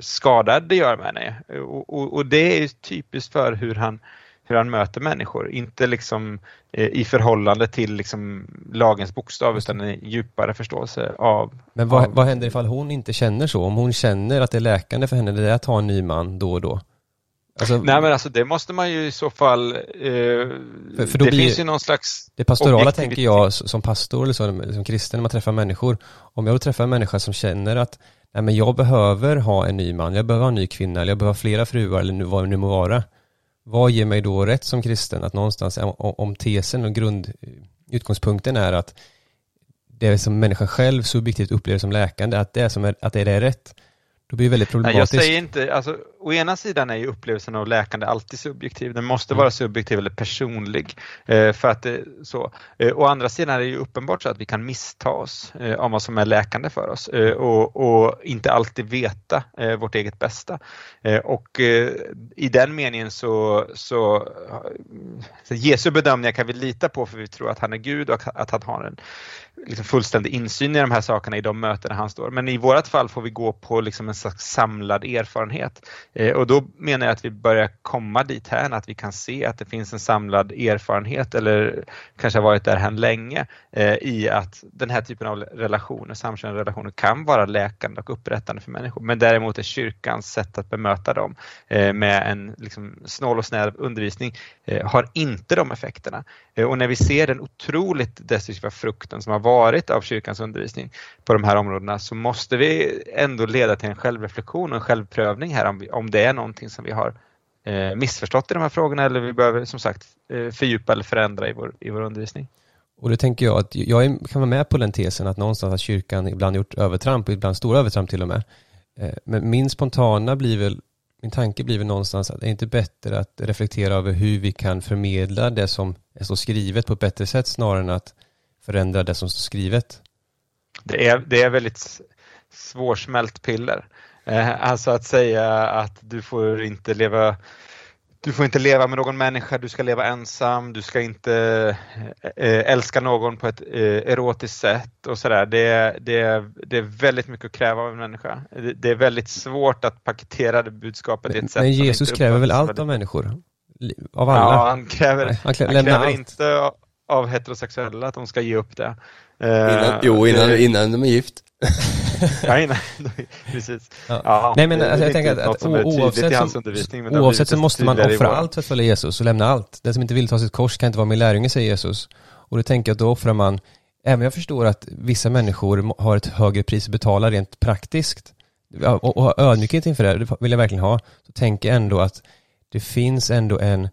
skada det gör med henne. Och, och, och det är typiskt för hur han hur han möter människor. Inte liksom eh, i förhållande till liksom lagens bokstav utan en djupare förståelse av... Men vad, av- vad händer ifall hon inte känner så? Om hon känner att det är läkande för henne, det är att ha en ny man då och då. Alltså, Nej men alltså det måste man ju i så fall, eh, För- för det blir- finns ju någon slags Det pastorala tänker jag som pastor eller så, som kristen när man träffar människor. Om jag då träffar en människa som känner att nej men jag behöver ha en ny man, jag behöver ha en ny kvinna, eller jag behöver ha flera fruar eller nu- vad det nu må vara. Vad ger mig då rätt som kristen? Att någonstans, om, tesen och grund, utgångspunkten är att det som människan själv subjektivt upplever som läkande, att det är, som är, att det är rätt. Då blir det väldigt Nej, jag problematiskt. säger inte, alltså, å ena sidan är ju upplevelsen av läkande alltid subjektiv. Den måste Mm. vara subjektiv eller personlig. Eh, för att det, så. Eh, å andra sidan är det ju uppenbart så att vi kan missta oss eh, om vad som är läkande för oss eh, och, och inte alltid veta eh, vårt eget bästa. Eh, och eh, i den meningen så, så, så Jesu bedömningar kan vi lita på för vi tror att han är Gud och att han har en liksom fullständig insyn i de här sakerna i de möten han står. Men i vårat fall får vi gå på liksom en samlad erfarenhet. Eh, och då menar jag att vi börjar komma dit här att vi kan se att det finns en samlad erfarenhet eller kanske har varit där hän länge eh, i att den här typen av relationer, samkönade relationer kan vara läkande och upprättande för människor. Men däremot är kyrkans sätt att bemöta dem eh, med en liksom, snål och snäv undervisning har inte de effekterna. Och när vi ser den otroligt destruktiva frukten som har varit av kyrkans undervisning på de här områdena så måste vi ändå leda till en självreflektion och en självprövning här om, vi, om det är någonting som vi har eh, missförstått i de här frågorna eller vi behöver som sagt eh, fördjupa eller förändra i vår, i vår undervisning. Och det tänker jag att jag kan vara med på den tesen att någonstans har kyrkan ibland gjort övertramp, och ibland stora övertramp till och med. Eh, Men min spontana blir väl, min tanke blir väl någonstans att det är inte bättre att reflektera över hur vi kan förmedla det som är så skrivet på ett bättre sätt snarare än att förändra det som står skrivet. Det är, det är väldigt svårsmält piller. Eh, alltså att säga att du får inte leva du får inte leva med någon människa, du ska leva ensam, du ska inte eh, älska någon på ett eh, erotiskt sätt och sådär. Det, det, det är väldigt mycket att kräva av en människa. Det, är väldigt svårt att paketera det budskapet i Men, ett sätt men Jesus kräver väl allt av människor? Av alla? Ja, han kräver, Nej, han klä- han kräver inte av- av heterosexuella att de ska ge upp det. Eh, Innan, jo, innan, det- innan de är gift. Ja, innan, precis. Ja. Ja, Nej men det alltså, jag tänker att, att som oavsett, men har oavsett så måste man offra allt för att följa Jesus och lämna allt. Den som inte vill ta sitt kors kan inte vara min lärjunge, säger Jesus. Och då tänker jag att då offrar man, även jag förstår att vissa människor har ett högre pris att betala rent praktiskt, och, och ha ödmjukhet inför det, det vill jag verkligen ha, så tänker jag ändå att det finns ändå en,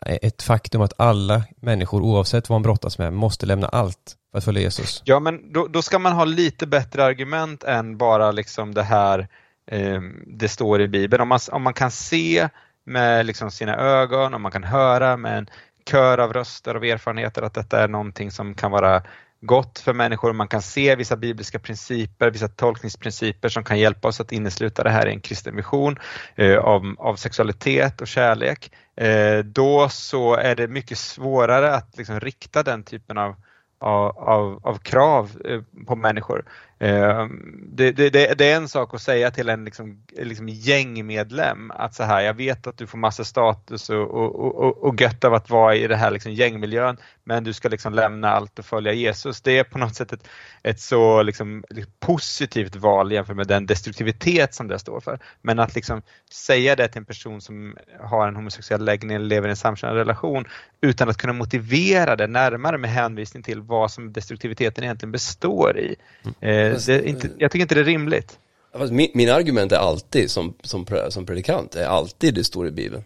ett faktum att alla människor, oavsett vad man brottas med, måste lämna allt för att följa Jesus. Ja, men då, då ska man ha lite bättre argument än bara liksom det här eh, det står i Bibeln. Om man, om man kan se med liksom sina ögon, om man kan höra med en kör av röster och erfarenheter att detta är någonting som kan vara gott för människor. Man kan se vissa bibliska principer, vissa tolkningsprinciper som kan hjälpa oss att innesluta det här i en kristen vision eh, av, av sexualitet och kärlek. Eh, då så är det mycket svårare att liksom rikta den typen av av, av, av krav eh, på människor. Eh, det, det, det, det är en sak att säga till en liksom, liksom gängmedlem att så här, jag vet att du får massa status och, och, och, och gött av att vara i det här liksom gängmiljön men du ska liksom lämna allt och följa Jesus. Det är på något sätt ett, ett så liksom, positivt val jämfört med den destruktivitet som det står för. Men att liksom säga det till en person som har en homosexuell läggning eller lever i en samkönad relation utan att kunna motivera det närmare med hänvisning till vad som destruktiviteten egentligen består i. Eh, det är inte, jag tycker inte det är rimligt. Fast Min, min argument är alltid, som, som, som predikant, är alltid det står i Bibeln.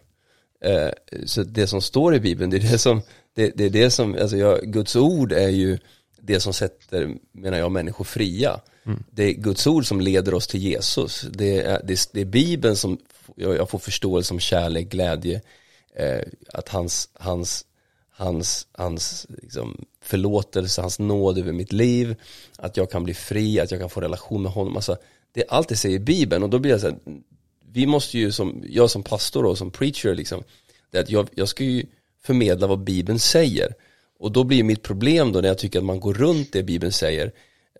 Eh, så det som står i Bibeln, det är det som, det, det är det som, alltså jag, Guds ord är ju det som sätter, menar jag, människor fria. Det är Guds ord som leder oss till Jesus. Det är, det är, det är Bibeln som jag, får förståelse om kärlek, glädje, eh, att hans, hans, hans, hans liksom, förlåtelse, hans nåd över mitt liv, att jag kan bli fri, att jag kan få relation med honom. Alltså, det är allt det säger Bibeln och då blir jag så här, vi måste ju som, jag som pastor och som preacher liksom, det att jag, jag ska ju förmedla vad Bibeln säger. Och då blir mitt problem då när jag tycker att man går runt det Bibeln säger.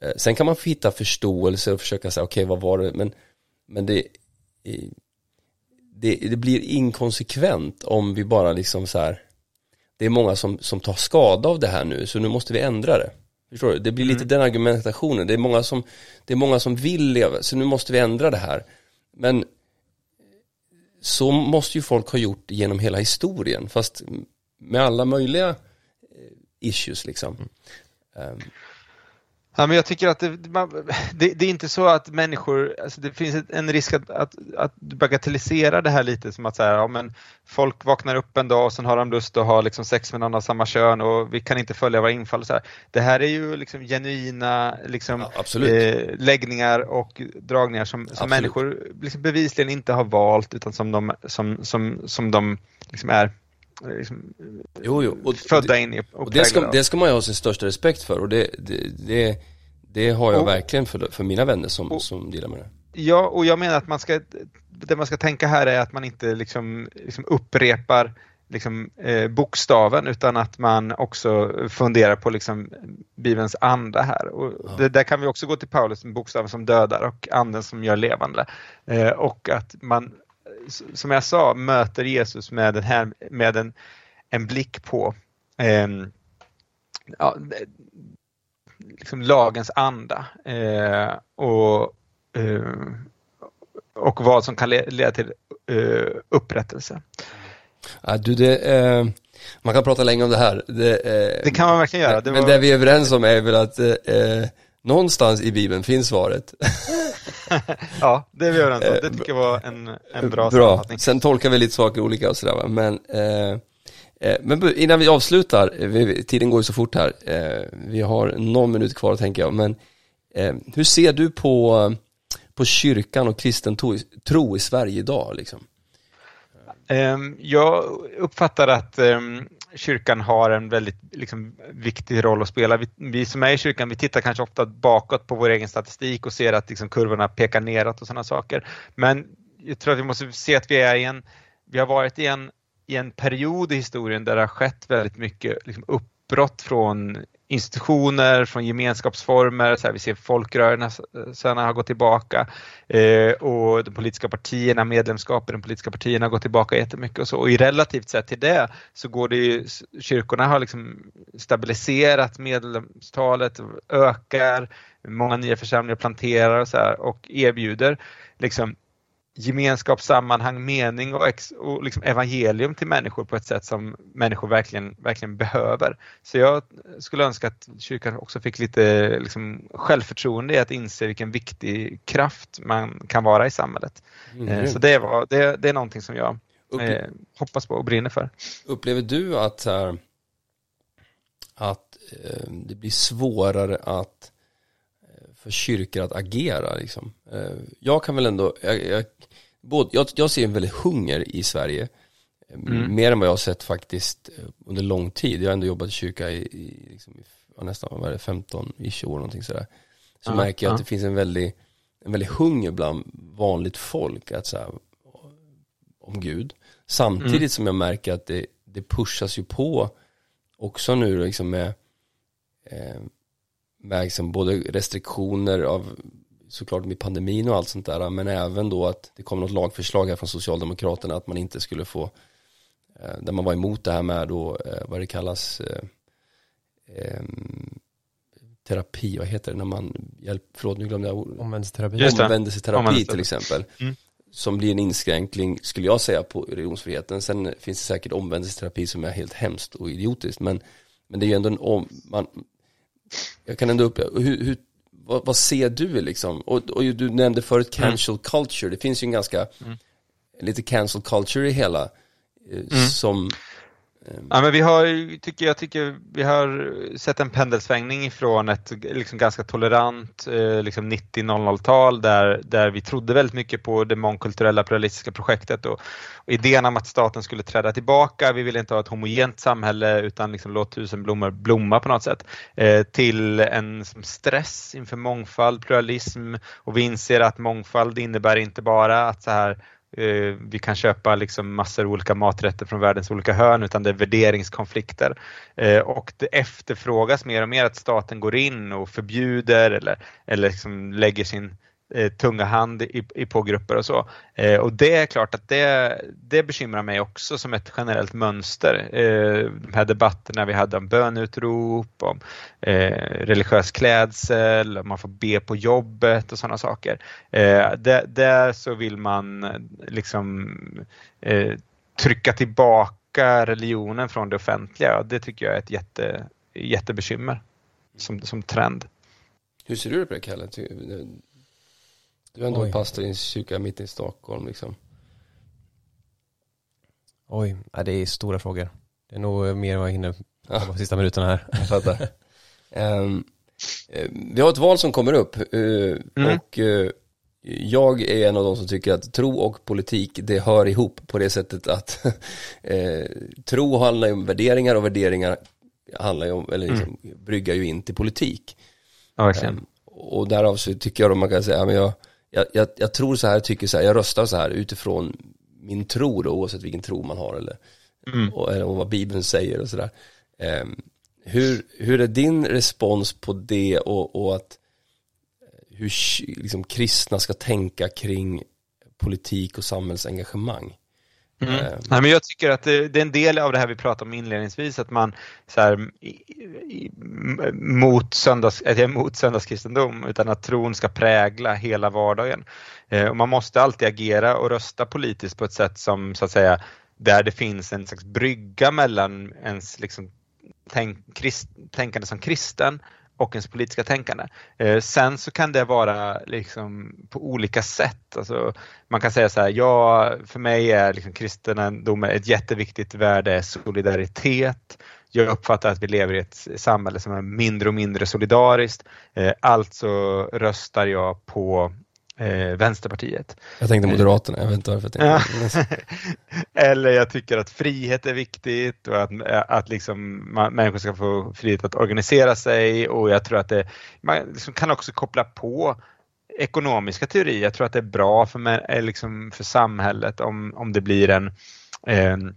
Eh, sen kan man hitta förståelse och försöka säga, okej vad var det, men, men det, det, det blir inkonsekvent om vi bara liksom så här, det är många som, som tar skada av det här nu, så nu måste vi ändra det. Förstår du? Det blir lite den argumentationen. Det är, många som, det är många som vill leva, så nu måste vi ändra det här. Men så måste ju folk ha gjort genom hela historien, fast med alla möjliga eh, issues liksom. Um, Ja, men jag tycker att det, man, det, det, är inte så att människor, alltså det finns en risk att, att, att bagatellisera det här lite som att säga, ja, men folk vaknar upp en dag och sen har de lust att ha liksom sex med någon av samma kön och vi kan inte följa våra infall. Så här. Det här är ju liksom genuina liksom, ja, eh, läggningar och dragningar som, som människor liksom bevisligen inte har valt utan som de, som, som, som de liksom är Liksom, jo, jo. Och, födda det, in i. Och, och det, ska, det ska man ju ha sin största respekt för och det, det, det, det har jag och, verkligen för, för mina vänner som, och, som delar med det. Ja, och jag menar att man ska, det man ska tänka här är att man inte liksom, liksom upprepar liksom, eh, bokstaven utan att man också funderar på liksom, Bibelns anda här. Och ja. det, där kan vi också gå till Paulus, bokstaven som dödar och anden som gör levande. Eh, och att man som jag sa, möter Jesus med, den här, med en, en blick på eh, ja, liksom lagens anda eh, och, eh, och vad som kan leda till eh, upprättelse. Ja, du, det, eh, man kan prata länge om det här. Det, eh, det kan man verkligen göra. Det men var... det vi är överens om är väl att någonstans i Bibeln finns svaret. ja, det är vi överens om. Det tycker jag var en, en bra, bra. Sen tolkar vi lite saker olika och sådär. Men, eh, eh men innan vi avslutar, vi, tiden går ju så fort här. Eh, vi har någon minut kvar tänker jag. Men eh, hur ser du på, på kyrkan och kristen tro, tro i Sverige idag? Liksom? Ehm, jag uppfattar att ehm, kyrkan har en väldigt liksom, viktig roll att spela. Vi, vi, som är i kyrkan, vi tittar kanske ofta bakåt på vår egen statistik och ser att liksom, kurvorna pekar neråt och sådana saker. Men jag tror att vi måste se att vi är i en, vi har varit i en, i en period i historien där det har skett väldigt mycket liksom, uppbrott från institutioner, från gemenskapsformer, så här, vi ser folkrörelserna eh, har gått tillbaka eh, och de politiska partierna, medlemskap i de politiska partierna har gått tillbaka jättemycket och så. Och i relativt sett till det så går det ju, kyrkorna har liksom stabiliserat medlemstalet, ökar, många nya församlingar planterar och så här, och erbjuder liksom gemenskap, sammanhang, mening och, ex, och liksom evangelium till människor på ett sätt som människor verkligen, verkligen behöver. Så jag skulle önska att kyrkan också fick lite liksom, självförtroende i att inse vilken viktig kraft man kan vara i samhället. Mm. Eh, så det, var, det, det, är någonting som jag eh, hoppas på och brinner för. Upplever du att, här, att eh, det blir svårare att för kyrkor att agera liksom? Eh, jag kan väl ändå, jag, jag både, jag, jag ser en väldigt hunger i Sverige. Mm. Mer än vad jag har sett faktiskt eh, under lång tid. Jag har ändå jobbat i kyrka i, i, liksom, i nästan vad är det, 15-ish år någonting sådär. Så ja, märker jag ja. att det finns en väldigt, en väldigt hunger bland vanligt folk att så om Gud. Samtidigt mm. som jag märker att det, det pushas ju på också nu liksom med, eh, med liksom både restriktioner av såklart med pandemin och allt sånt där men även då att det kom något lagförslag här från Socialdemokraterna att man inte skulle få eh, där man var emot det här med då eh, vad det kallas eh, terapi, vad heter det när man hjälp, förlåt nu glömde jag ordet. Omvändelseterapi. Omvändelseterapi till exempel. Mm. Som blir en inskränkning, skulle jag säga, på religionsfriheten. Sen finns det säkert omvändelseterapi som är helt hemskt och idiotiskt. Men, men det är ju ändå en om, man, jag kan ändå uppleva, hur, hur vad, vad, ser du liksom? Och, och du nämnde förut cancel mm. culture, det finns ju en ganska, mm. lite cancel culture i hela, eh, mm. som Ehm. Ja, men vi har, tycker, jag tycker vi har sett en pendelsvängning ifrån ett liksom ganska tolerant eh, liksom 90-00-tal där, där vi trodde väldigt mycket på det mångkulturella pluralistiska projektet och, och, idén om att staten skulle träda tillbaka. Vi ville inte ha ett homogent samhälle utan liksom låt tusen blommor blomma på något sätt eh, till en liksom, stress inför mångfald, pluralism och vi inser att mångfald innebär inte bara att så här Eh, vi kan köpa liksom massor olika maträtter från världens olika hörn utan det är värderingskonflikter. Eh, och det efterfrågas mer och mer att staten går in och förbjuder eller, eller liksom lägger sin eh, tunga hand i, i på grupper och så. Eh, och det är klart att det, det bekymrar mig också som ett generellt mönster. Eh, de här debatterna vi hade om bönutrop, om eh, religiös klädsel, om man får be på jobbet och sådana saker. Eh, där, där så vill man eh, liksom eh, trycka tillbaka religionen från det offentliga. Det tycker jag är ett jätte, jättebekymmer som, som trend. Hur ser du på det Kalle? Du är ändå Oj. pastor i en kyrka mitt i Stockholm liksom. Oj, ja, det är stora frågor. Det är nog mer vad jag hinner på de sista minuterna här. Jag fattar. um, vi har ett val som kommer upp uh, mm. och uh, jag är en av de som tycker att tro och politik det hör ihop på det sättet att uh, tro handlar ju om värderingar och värderingar handlar ju om, eller liksom, mm. bryggar ju in till politik. Ja, verkligen. Um, och därav så tycker jag att man kan säga, men jag, jag, jag, jag, tror så här, tycker så här, jag röstar så här utifrån min tro då, oavsett vilken tro man har eller, mm. och, eller vad Bibeln säger och sådär. Um, hur, hur är din respons på det och, och att hur liksom, kristna ska tänka kring politik och samhällsengagemang? Mm. Uh, Nej, men jag tycker att det, det, är en del av det här vi pratade om inledningsvis, att man så här, i, i, mot, söndags, att jag är mot söndagskristendom, utan att tron ska prägla hela vardagen. Uh, och man måste alltid agera och rösta politiskt på ett sätt som så att säga där det finns en slags brygga mellan ens liksom, tänk, krist, tänkande som kristen och ens politiska tänkande. Eh, sen så kan det vara liksom på olika sätt. Alltså, man kan säga så här, ja, för mig är liksom kristendomen ett jätteviktigt värde solidaritet. Jag uppfattar att vi lever i ett samhälle som är mindre och mindre solidariskt. Eh, alltså röstar jag på eh, Vänsterpartiet. Jag tänkte Moderaterna, jag vet inte varför jag Eller jag tycker att frihet är viktigt och att, att liksom man, människor ska få frihet att organisera sig och jag tror att det, man liksom kan också koppla på ekonomiska teorier. Jag tror att det är bra för, eh, liksom för samhället om, om det blir en, en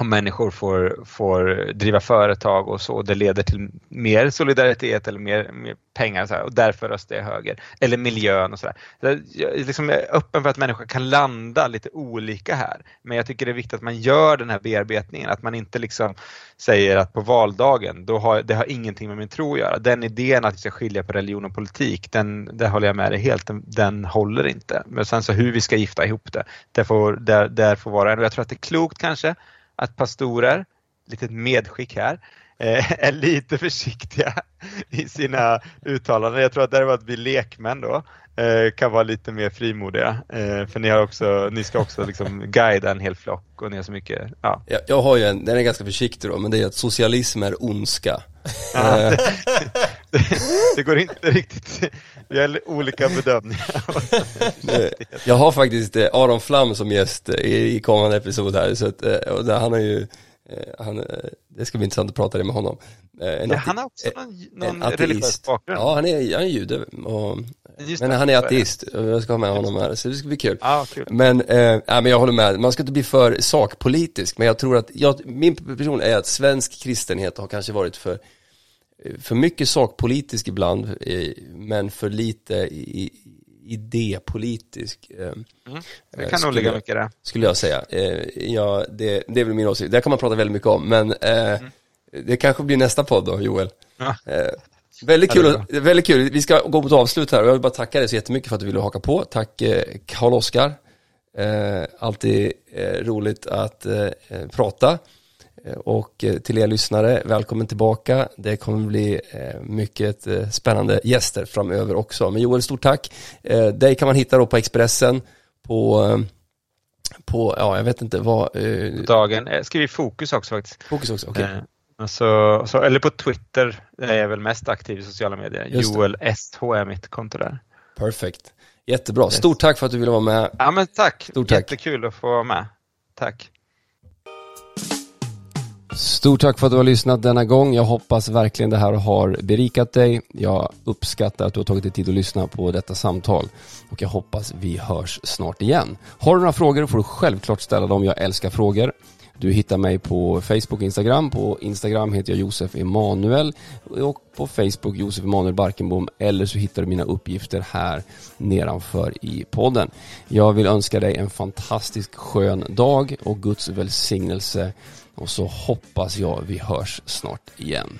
om människor får, får driva företag och så, det leder till mer solidaritet eller mer, mer pengar och, så här, och därför röstar jag höger. Eller miljön och sådär. Så jag liksom är öppen för att människor kan landa lite olika här. Men jag tycker det är viktigt att man gör den här bearbetningen, att man inte liksom säger att på valdagen, då har, det har ingenting med min tro att göra. Den idén att vi ska skilja på religion och politik, den, där håller jag med dig helt, den, den håller inte. Men sen så hur vi ska gifta ihop det, det får, där, där får vara en. Och jag tror att det är klokt kanske att pastorer, litet medskick här, eh, är lite försiktiga i sina uttalanden. Jag tror att att bli lekmän då eh, kan vara lite mer frimodiga. Eh, för ni, har också, ni ska också liksom guida en hel flock och ni har så mycket, ja. Jag, jag har ju en, den är ganska försiktig då, men det är att socialism är ondska. Ja, det, det, det, går inte riktigt, vi har olika bedömningar. jag har faktiskt eh, Aron Flam som gäst i kommande episod här, så att, eh, och där han har ju eh, han, det ska bli intressant att prata med honom. En ja, han har också någon, någon religiös bakgrund. Ja, han är, han är jude. Och, men han är ateist, jag ska ha med honom här, så det ska bli kul. Ah, kul. Men, äh, men jag håller med, man ska inte bli för sakpolitisk, men jag tror att, jag, min person är att svensk kristenhet har kanske varit för för mycket sakpolitisk ibland, eh, men för lite idépolitisk. Eh, mm. Det kan nog ligga mycket där. Skulle jag säga. Eh, ja, det, det är väl min åsikt. Det kan man prata väldigt mycket om, men mm. det kanske blir nästa podd då, Joel. Ja. Väldigt kul, väldigt kul. Vi ska gå mot avslut här och jag vill bara tacka dig så jättemycket för att du ville haka på. Tack Karl Oskar. alltid roligt att prata. Eh, och eh, till er lyssnare, välkommen tillbaka. Det kommer bli eh, mycket spännande gäster framöver också. Men Joel, stort tack. Dig kan man hitta då på Expressen, på, på ja jag vet inte vad. Dagen, skriv Fokus också faktiskt. Fokus också, okej. Okay. Alltså, så, eller på Twitter, där är jag väl mest aktiv i sociala medier. Joel SH är mitt konto där. Perfekt. Jättebra. Stort tack för att du ville vara med. Ja men tack. Stort tack. Jättekul att få vara med. Tack. Stort tack för att du har lyssnat denna gång. Jag hoppas verkligen det här har berikat dig. Jag uppskattar att du har tagit dig tid att lyssna på detta samtal och jag hoppas vi hörs snart igen. Har du några frågor får du självklart ställa dem. Jag älskar frågor. Du hittar mig på Facebook och Instagram. På Instagram heter jag Josef Emanuel och på Facebook Josef Emanuel Barkenbom eller så hittar du mina uppgifter här nedanför i podden. Jag vill önska dig en fantastisk skön dag och Guds välsignelse och så hoppas jag vi hörs snart igen.